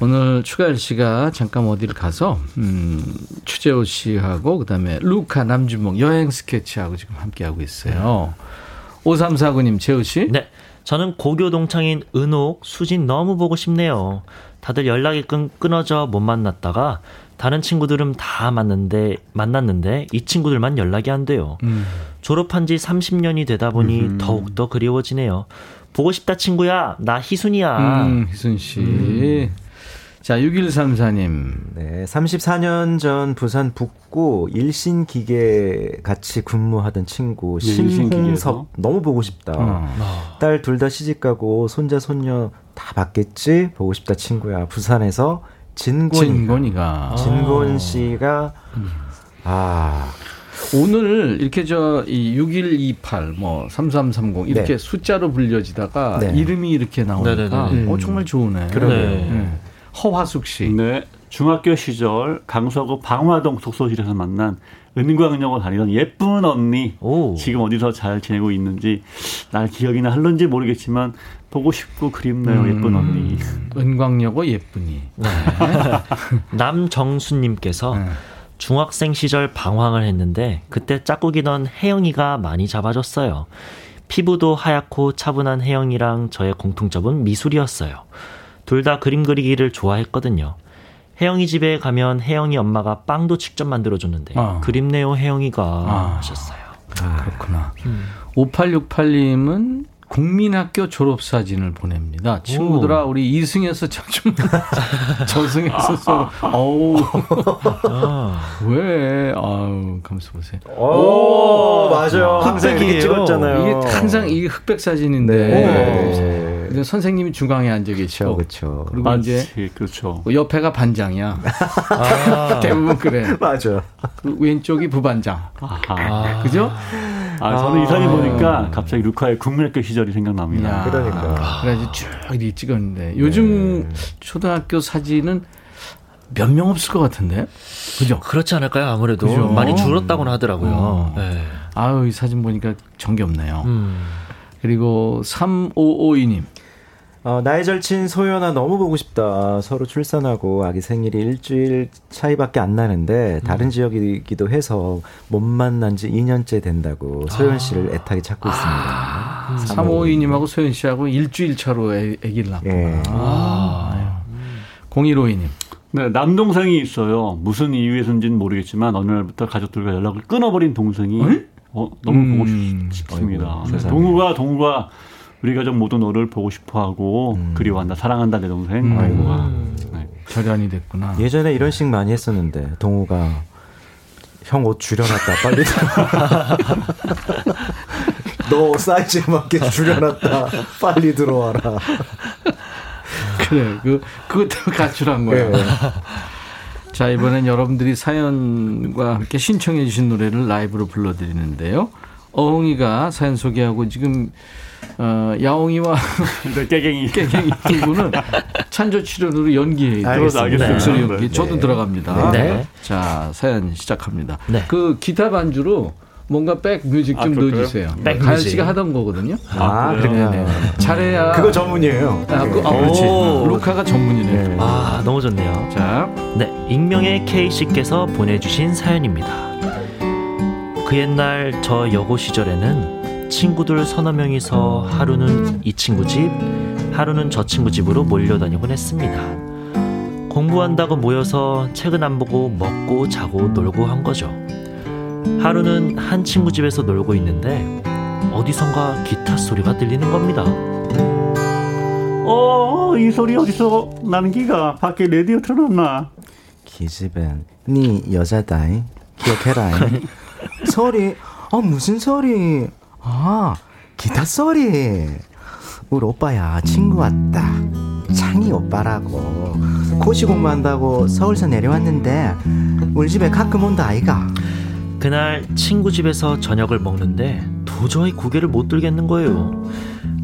S1: 오늘 추가열 씨가 잠깐 어디를 가서 음, 추재호 씨하고 그다음에 루카 남주몽 여행 스케치하고 지금 함께하고 있어요. 5349님 재호 씨.
S5: 네. 저는 고교 동창인 은옥, 수진 너무 보고 싶네요. 다들 연락이 끊, 끊어져 못 만났다가 다른 친구들은 다 만났는데 만났는데 이 친구들만 연락이 안 돼요. 음. 졸업한 지 30년이 되다 보니 음. 더욱 더 그리워지네요. 보고 싶다 친구야. 나 희순이야.
S1: 음, 희순 씨. 음. 자, 6134님.
S6: 네, 34년 전 부산 북구 일신 기계 같이 근무하던 친구 네, 신홍섭 너무 보고 싶다. 어. 딸둘 다 시집 가고 손자 손녀 다 봤겠지? 보고 싶다 친구야. 부산에서 진곤이가 진곤이가 진곤 씨가 음. 아
S1: 오늘 이렇게 저 이 6128, 뭐 3330 이렇게 네. 숫자로 불려지다가 네. 이름이 이렇게 나오니까 네네네. 어 정말 좋으네.
S6: 그러네. 네.
S1: 허화숙 씨.
S7: 네. 중학교 시절 강서구 방화동 독서실에서 만난 은광역을 다니던 예쁜 언니 오. 지금 어디서 잘 지내고 있는지 날 기억이나 할런지 모르겠지만 보고 싶고 그립네요 음, 예쁜 언니
S1: 은광역어 예쁜이 네. (laughs)
S5: 남정수님께서 네. 중학생 시절 방황을 했는데 그때 짝꿍이던 혜영이가 많이 잡아줬어요 피부도 하얗고 차분한 혜영이랑 저의 공통점은 미술이었어요 둘 다 그림 그리기를 좋아했거든요 혜영이 집에 가면 혜영이 엄마가 빵도 직접 만들어줬는데 어. 그립네요 혜영이가 아. 하셨어요.
S1: 아, 그렇구나. 음. 5868님은 국민학교 졸업사진을 보냅니다. 친구들아, 우리 이승에서 좀 (laughs) 저승에서 써. 어우. 아. 왜? 아우, 감수 보세요.
S6: 오, 맞아요. 항상 이렇게 찍었잖아요.
S1: 이게 항상 이게 흑백 사진인데. 네. 근데 선생님이 중앙에 앉아 계시고.
S6: 그렇죠.
S1: 그리고 아, 이제 그렇죠. 옆에가 반장이야. (laughs) 아. (laughs) 대부분 그래.
S6: 맞아.
S1: 그 왼쪽이 부반장. 아. 그죠?
S7: 아, 저는 이 사진 보니까 갑자기 루카의 국민학교 시절이 생각납니다. 야.
S6: 그러니까.
S1: 그래가지고 쭉 이렇게 찍었는데 요즘 네. 초등학교 사진은 몇 명 없을 것 같은데? 그죠?
S5: 그렇지 않을까요? 아무래도 그죠? 많이 줄었다고는 하더라고요. 어. 네.
S1: 아유, 이 사진 보니까 정겹네요. 음. 그리고 3552님.
S6: 어, 나의 절친 소연아 너무 보고 싶다. 서로 출산하고 아기 생일이 일주일 차이밖에 안 나는데 다른 음. 지역이기도 해서 못 만난 지 2년째 된다고 소연 씨를 아. 애타게 찾고 있습니다. 아.
S1: 3552님하고 소연 씨하고 일주일 차로 애, 기를 낳았구나. 예. 아. 0152님.
S7: 네, 남동생이 있어요. 무슨 이유에서인지는 모르겠지만 어느 날부터 가족들과 연락을 끊어버린 동생이 어, 너무 음. 보고 싶, 습니다 네, 동우가 동우가 우리 가족 모두 너를 보고 싶어하고 음. 그리워한다 사랑한다 내 동생 음. 아이고가
S1: 네. 절연이 됐구나
S6: 예전에 이런 식 많이 했었는데 동우가 형 옷 줄여놨다 빨리 (laughs) 너 사이즈에 맞게 줄여놨다 빨리 들어와라
S1: 그래 그 그것 때문에 가출한 거야 네. (laughs) 자 이번엔 여러분들이 사연과 함께 신청해 주신 노래를 라이브로 불러드리는데요 어흥이가 사연 소개하고 지금 어, 야옹이와 (laughs)
S7: 네, 깨갱이
S1: 깨갱이 두 분은 찬조 출연으로 연기해 들어가겠습니다. 목소리 연기. 네. 저도 들어갑니다. 네. 자 사연 시작합니다. 네. 그 기타 반주로 뭔가 백 뮤직 좀 아, 넣어주세요. 백 가연 씨가 하던 거거든요.
S6: 아, 그래요? 네.
S1: 잘해야.
S6: 그거 전문이에요.
S1: 아, 그, 아 그렇지. 루카가 전문이네요. 네.
S5: 아, 너무 좋네요.
S1: 자.
S5: 네. 익명의 K씨께서 보내주신 사연입니다. 그 옛날 저 여고 시절에는 친구들 서너 명이서 하루는 이 친구 집, 하루는 저 친구 집으로 몰려다니곤 했습니다. 공부한다고 모여서 책은 안 보고 먹고 자고 놀고 한 거죠. 하루는 한 친구 집에서 놀고 있는데 어디선가 기타 소리가 들리는 겁니다.
S7: 어, 이 소리 어디서 나는 기가 밖에 레디오 틀어놨나?
S6: 기집애, 네 여자다이 기억해라. (laughs) 소리, 어 무슨 소리? 아, 기타 소리. 우리 오빠야, 친구 왔다. 창희 오빠라고. 고시 공부한다고 서울서 내려왔는데, 우리 집에 가끔 온다, 아이가.
S5: 그날 친구 집에서 저녁을 먹는데, 도저히 고개를 못 들겠는 거예요.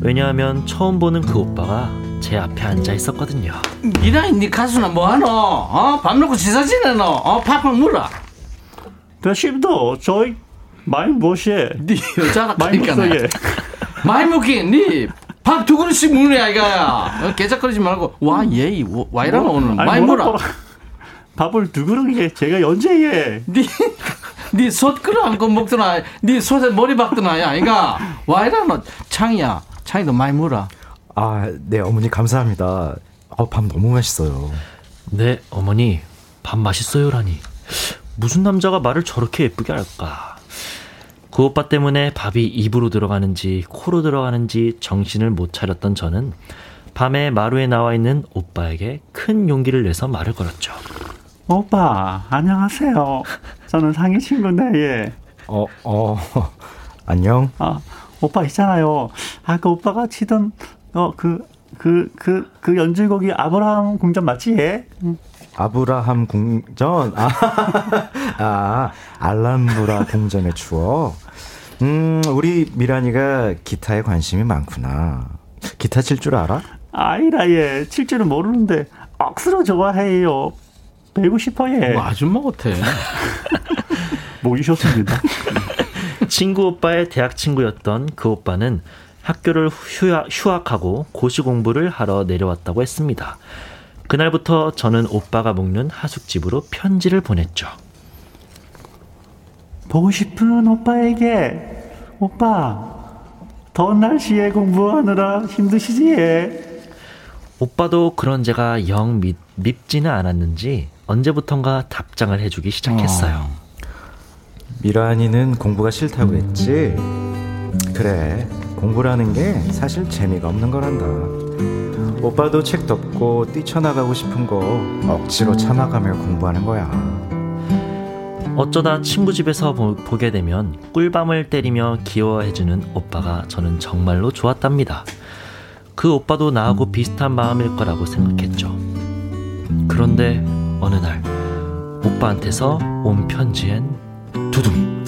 S5: 왜냐하면 처음 보는 그 오빠가 제 앞에 앉아 있었거든요.
S1: 미라이 니 가수나 뭐하노? 어? 밥 먹고 지사 지내노? 어? 팍팍 물어.
S7: 대심도 저희 많이 무엇이에?
S1: 니 여자라
S7: 많이.
S1: 많이 먹긴 니밥 두 그릇씩 먹는 아이가야. 어, 개작거리지 말고 와 예이 와 이러노 오늘 많이 물어.
S7: 밥을 두 그릇에 제가 언제예?
S1: 니, 니 솥그릇 한건 먹더나, 니 솥에 머리 박더나, 야, 이가. 와, 이러노. 창이야. 창이도 많이 물어.
S6: 아, 네, 어머니 감사합니다. 아, 밥 너무 맛있어요.
S5: 네, 어머니, 밥 맛있어요라니. 무슨 남자가 말을 저렇게 예쁘게 할까? 그 오빠 때문에 밥이 입으로 들어가는지 코로 들어가는지 정신을 못 차렸던 저는 밤에 마루에 나와 있는 오빠에게 큰 용기를 내서 말을 걸었죠.
S7: 오빠 안녕하세요. 저는 상희 친구인데 예.
S6: 어, 어, 안녕.
S7: 아 오빠 있잖아요. 아 그 오빠가 치던 어 그 그 그 그 연주곡이 아브라함 궁전 맞지 예?
S6: 아브라함 궁전. 아, (laughs) 아 알람브라 궁전의 추억. 음, 우리 미란이가 기타에 관심이 많구나. 기타 칠 줄 알아?
S7: 아이라 예. 칠 줄은 모르는데 억수로 좋아해요. 배우고 싶어요.
S1: 뭐 아줌마 같아. (laughs)
S7: 모이셨습니다. (laughs)
S5: 친구 오빠의 대학 친구였던 그 오빠는 학교를 휴학, 휴학하고 고시 공부를 하러 내려왔다고 했습니다. 그날부터 저는 오빠가 묵는 하숙집으로 편지를 보냈죠.
S7: 보고 싶은 오빠에게 오빠 더운 날씨에 공부하느라 힘드시지?
S5: 오빠도 그런 제가 영 밉, 밉지는 않았는지 언제부턴가 답장을 해주기 시작했어요.
S6: 어. 미란이는 공부가 싫다고 했지? 그래, 공부라는 게 사실 재미가 없는 거란다. 오빠도 책 덮고 뛰쳐나가고 싶은 거 억지로 참아가며 공부하는 거야.
S5: 어쩌다 친구 집에서 보, 보게 되면 꿀밤을 때리며 귀여워해주는 오빠가 저는 정말로 좋았답니다. 그 오빠도 나하고 비슷한 마음일 거라고 생각했죠. 그런데 어느 날 오빠한테서 온 편지엔 두둥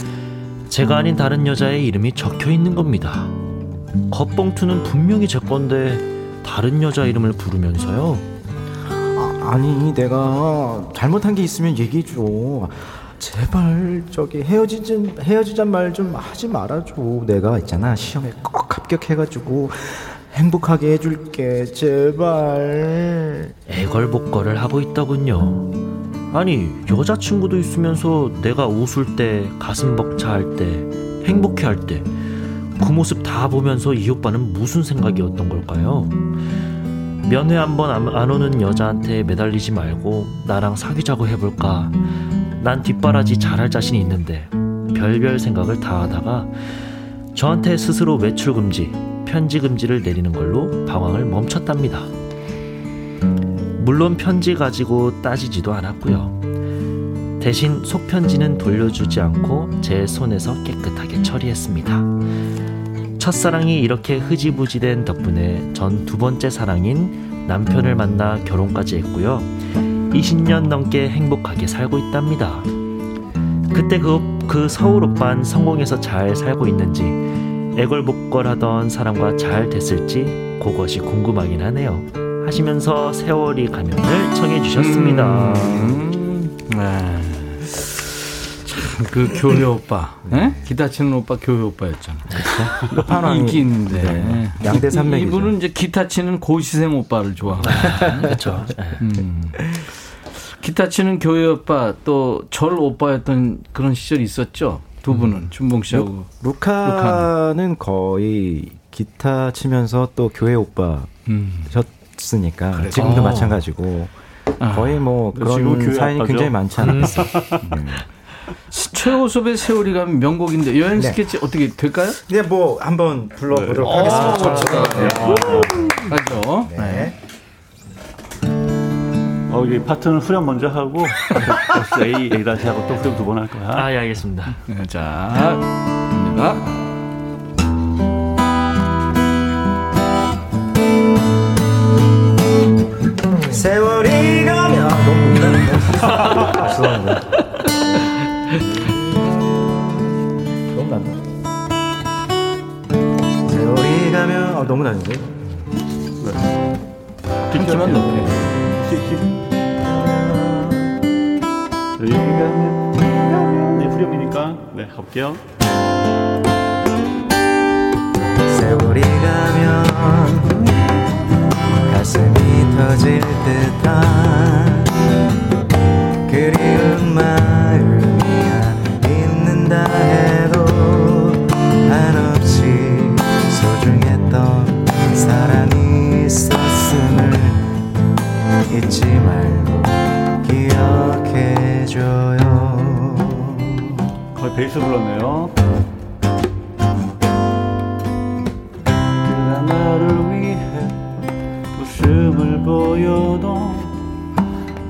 S5: 제가 아닌 다른 여자의 이름이 적혀 있는 겁니다. 겉봉투는 분명히 제 건데 다른 여자 이름을 부르면서요.
S6: 아, 아니, 내가 잘못한 게 있으면 얘기해 줘. 제발 저기 헤어지진 헤어지잔 말 좀 하지 말아줘. 내가 있잖아 시험에 꼭 합격해가지고 행복하게 해줄게. 제발.
S5: 애걸복걸을 하고 있더군요. 아니 여자친구도 있으면서 내가 웃을 때 가슴 벅차할 때 행복해할 때 그 모습 다 보면서 이 오빠는 무슨 생각이었던 걸까요? 면회 한번 안 오는 여자한테 매달리지 말고 나랑 사귀자고 해볼까? 난 뒷바라지 잘할 자신이 있는데 별별 생각을 다 하다가 저한테 스스로 외출 금지, 편지 금지를 내리는 걸로 방황을 멈췄답니다. 물론 편지 가지고 따지지도 않았고요. 대신 속편지는 돌려주지 않고 제 손에서 깨끗하게 처리했습니다. 첫사랑이 이렇게 흐지부지된 덕분에 전 두 번째 사랑인 남편을 만나 결혼까지 했고요. 20년 넘게 행복하게 살고 있답니다. 그때 그, 그 서울 오빤 성공해서 잘 살고 있는지 애걸복걸하던 사람과 잘 됐을지 그것이 궁금하긴 하네요. 하시면서 세월이 가면을 청해 주셨습니다.
S1: 음, 네. 참그 (laughs) 교회 오빠, 네? 기타 치는 오빠 교회 오빠였잖아.
S6: 끝판왕이-
S1: 인기 있는데
S6: 네. 양대 산맥이죠.
S1: 이분은 이제 기타 치는 고시생 오빠를 좋아하고.
S5: 그렇죠.
S1: 음. 기타 치는 교회 오빠 또 절 오빠였던 그런 시절이 있었죠. 두 분은 준봉 씨하고.
S6: 루카는 거의 기타 치면서 또 교회 오빠셨으니까
S1: 음.
S6: 지금도
S1: 어.
S6: 마찬가지고
S1: 아.
S6: 거의 뭐
S7: 지금
S6: 그런 사연이? 굉장히 많지 않았어요. (laughs) 네.
S1: 최호섭의 세월이 가면 명곡인데 여행
S6: 네.
S1: 스케치 어떻게 될까요?
S6: 네, 뭐 한번 불러보도록
S1: 어,
S6: 하겠습니다.
S1: 가죠. 네.
S7: 어, 이 파트는 후렴 먼저 하고 (laughs) A, A 다시 하고 또 후렴 두 번 할 거야.
S5: 아, 예, 알겠습니다.
S1: 네, 자, 갑니다.
S6: 세월이 가면 아, 너무. 죄송합니다. 너무 난다. 나는데?
S3: 한 키만 높여.
S7: 여기가 네, 후렴이니까 네, 가볼게요.
S6: 세월이 가면 가슴이 터질 듯한 그리운 마 사랑이 있었음을 잊지 말고 기억해줘요
S7: 거의 베이스 불렀네요. 그가 나를 위해 웃음을 보여도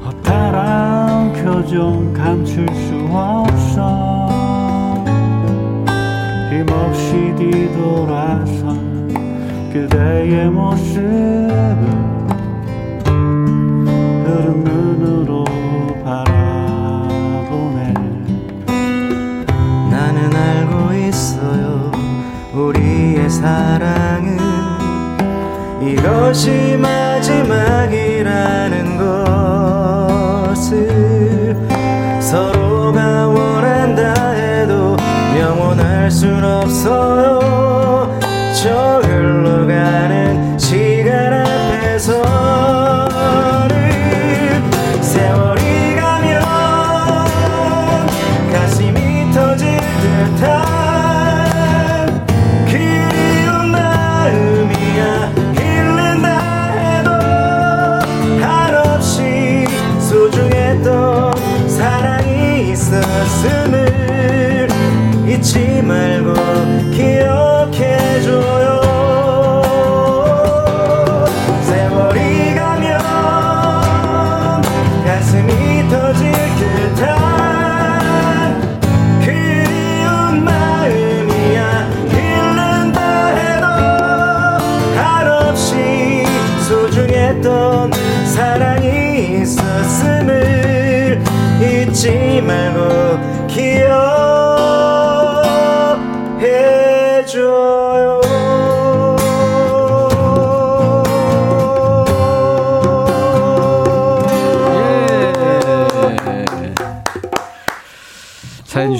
S7: 허탈한 표정 감출 수 없어 힘없이 뒤돌아선 그대의 모습을 흐른 눈으로 바라보네.
S6: 나는 알고 있어요. 우리의 사랑은 이것이 마지막이라는 것을 서로가 원한다 해도 영원할 순 없어요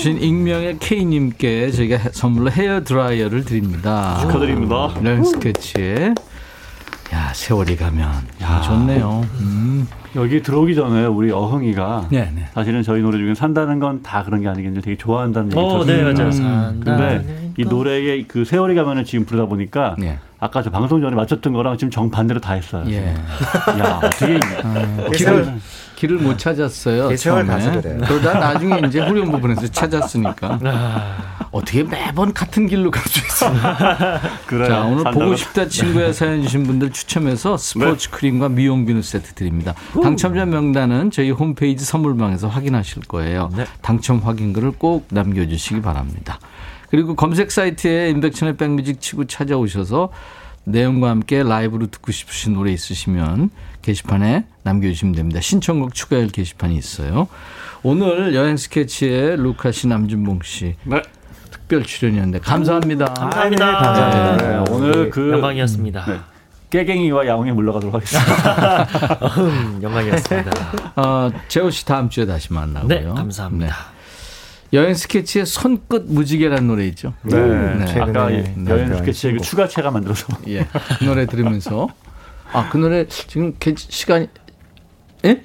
S1: 주신 익명의 K님께 저희가 해- 선물로 헤어 드라이어를 드립니다.
S7: 축하드립니다.
S1: 네, 스케치에. 야, 세월이 가면. 야, 좋네요. 음.
S7: 여기 들어오기 전에 우리 어흥이가
S1: 네, 네.
S7: 사실은 저희 노래 중에 산다는 건 다 그런 게 아니겠는데 되게 좋아한다는 얘기
S5: 어, 네,
S7: 들었습니다.
S5: 맞아요.
S1: 음.
S7: 근데 이 노래의 그 세월이 가면은 지금 부르다 보니까
S1: 네.
S7: 아까 저 방송 전에 맞췄던 거랑 지금 정 반대로 다 했어요.
S1: 예. (laughs)
S7: 야, 어떻게
S1: 길을, 길을 못 찾았어요.
S6: 세월
S1: 처음에.
S6: 가서 그래요.
S1: 그러다 나중에 이제 후렴 부분에서 찾았으니까. (laughs) 어떻게 매번 같은 길로 갈 수 있어요? (laughs)
S7: 그래.
S1: 자, 오늘. 보고 싶다 친구야 사연 주신 분들 추첨해서 스포츠 크림과 미용 비누 세트 드립니다. 당첨자 명단은 저희 홈페이지 선물방에서 확인하실 거예요. 당첨 확인글을 꼭 남겨주시기 바랍니다. 그리고 검색 사이트에 인백천의 백뮤직 치고 찾아오셔서 내용과 함께 라이브로 듣고 싶으신 노래 있으시면 게시판에 남겨주시면 됩니다. 신청곡 추가열 게시판이 있어요. 오늘 여행 스케치의 루카 씨, 남준봉 씨
S7: 네.
S1: 특별 출연이었는데 감사합니다.
S5: 감사합니다.
S6: 네, 감사합니다.
S7: 네, 오늘 그
S5: 영광이었습니다.
S7: 네. 깨갱이와 야옹에 물러가도록 하겠습니다. (laughs)
S5: 음, 영광이었습니다. (laughs)
S1: 어, 재호 씨 다음 주에 다시 만나고요.
S5: 네, 감사합니다.
S1: 네. 여행 스케치의 손끝 무지개라는 노래 있죠.
S7: 네.
S6: 최근에
S7: 아까 이
S6: 네,
S7: 여행
S6: 네,
S7: 스케치의 그 추가체가 만들어서
S1: 예. 그 노래 들으면서 아, 그 노래 지금 개- 시간이 예?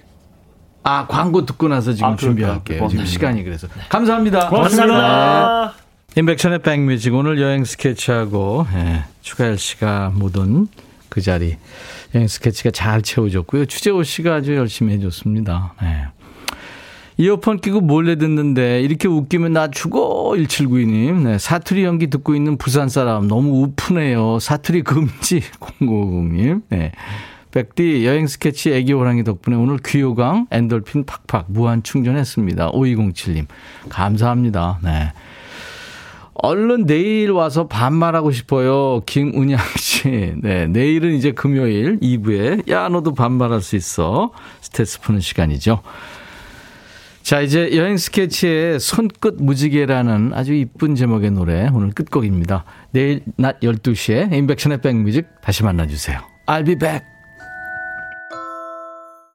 S1: 아, 광고 듣고 나서 지금
S7: 아?
S1: 준비할게요. 지금
S7: 네.
S1: 시간이 그래서. 감사합니다.
S5: 고맙습니다.
S1: 인백션의 백뮤직 오늘 여행 스케치하고 예, 추가열 씨가 묻은 그 자리 여행 스케치가 잘 채워졌고요. 추재호 씨가 아주 열심히 해줬습니다. 예. 이어폰 끼고 몰래 듣는데 이렇게 웃기면 나 죽어 1792님 네, 사투리 연기 듣고 있는 부산 사람 너무 우프네요 사투리 금지 (laughs) 0950님 네. 백디 여행 스케치 애기 호랑이 덕분에 오늘 귀요강 엔돌핀 팍팍 무한 충전했습니다 5207님 감사합니다 네. 얼른 내일 와서 반말하고 싶어요. 김은양 씨. 네, 내일은 이제 금요일 2부에 야 너도 반말할 수 있어. 스트레스 푸는 시간이죠. 자, 이제 여행 스케치의 손끝 무지개라는 아주 이쁜 제목의 노래 오늘 끝곡입니다. 내일 낮 12시에 인백션의 백뮤직 다시 만나주세요. I'll be back.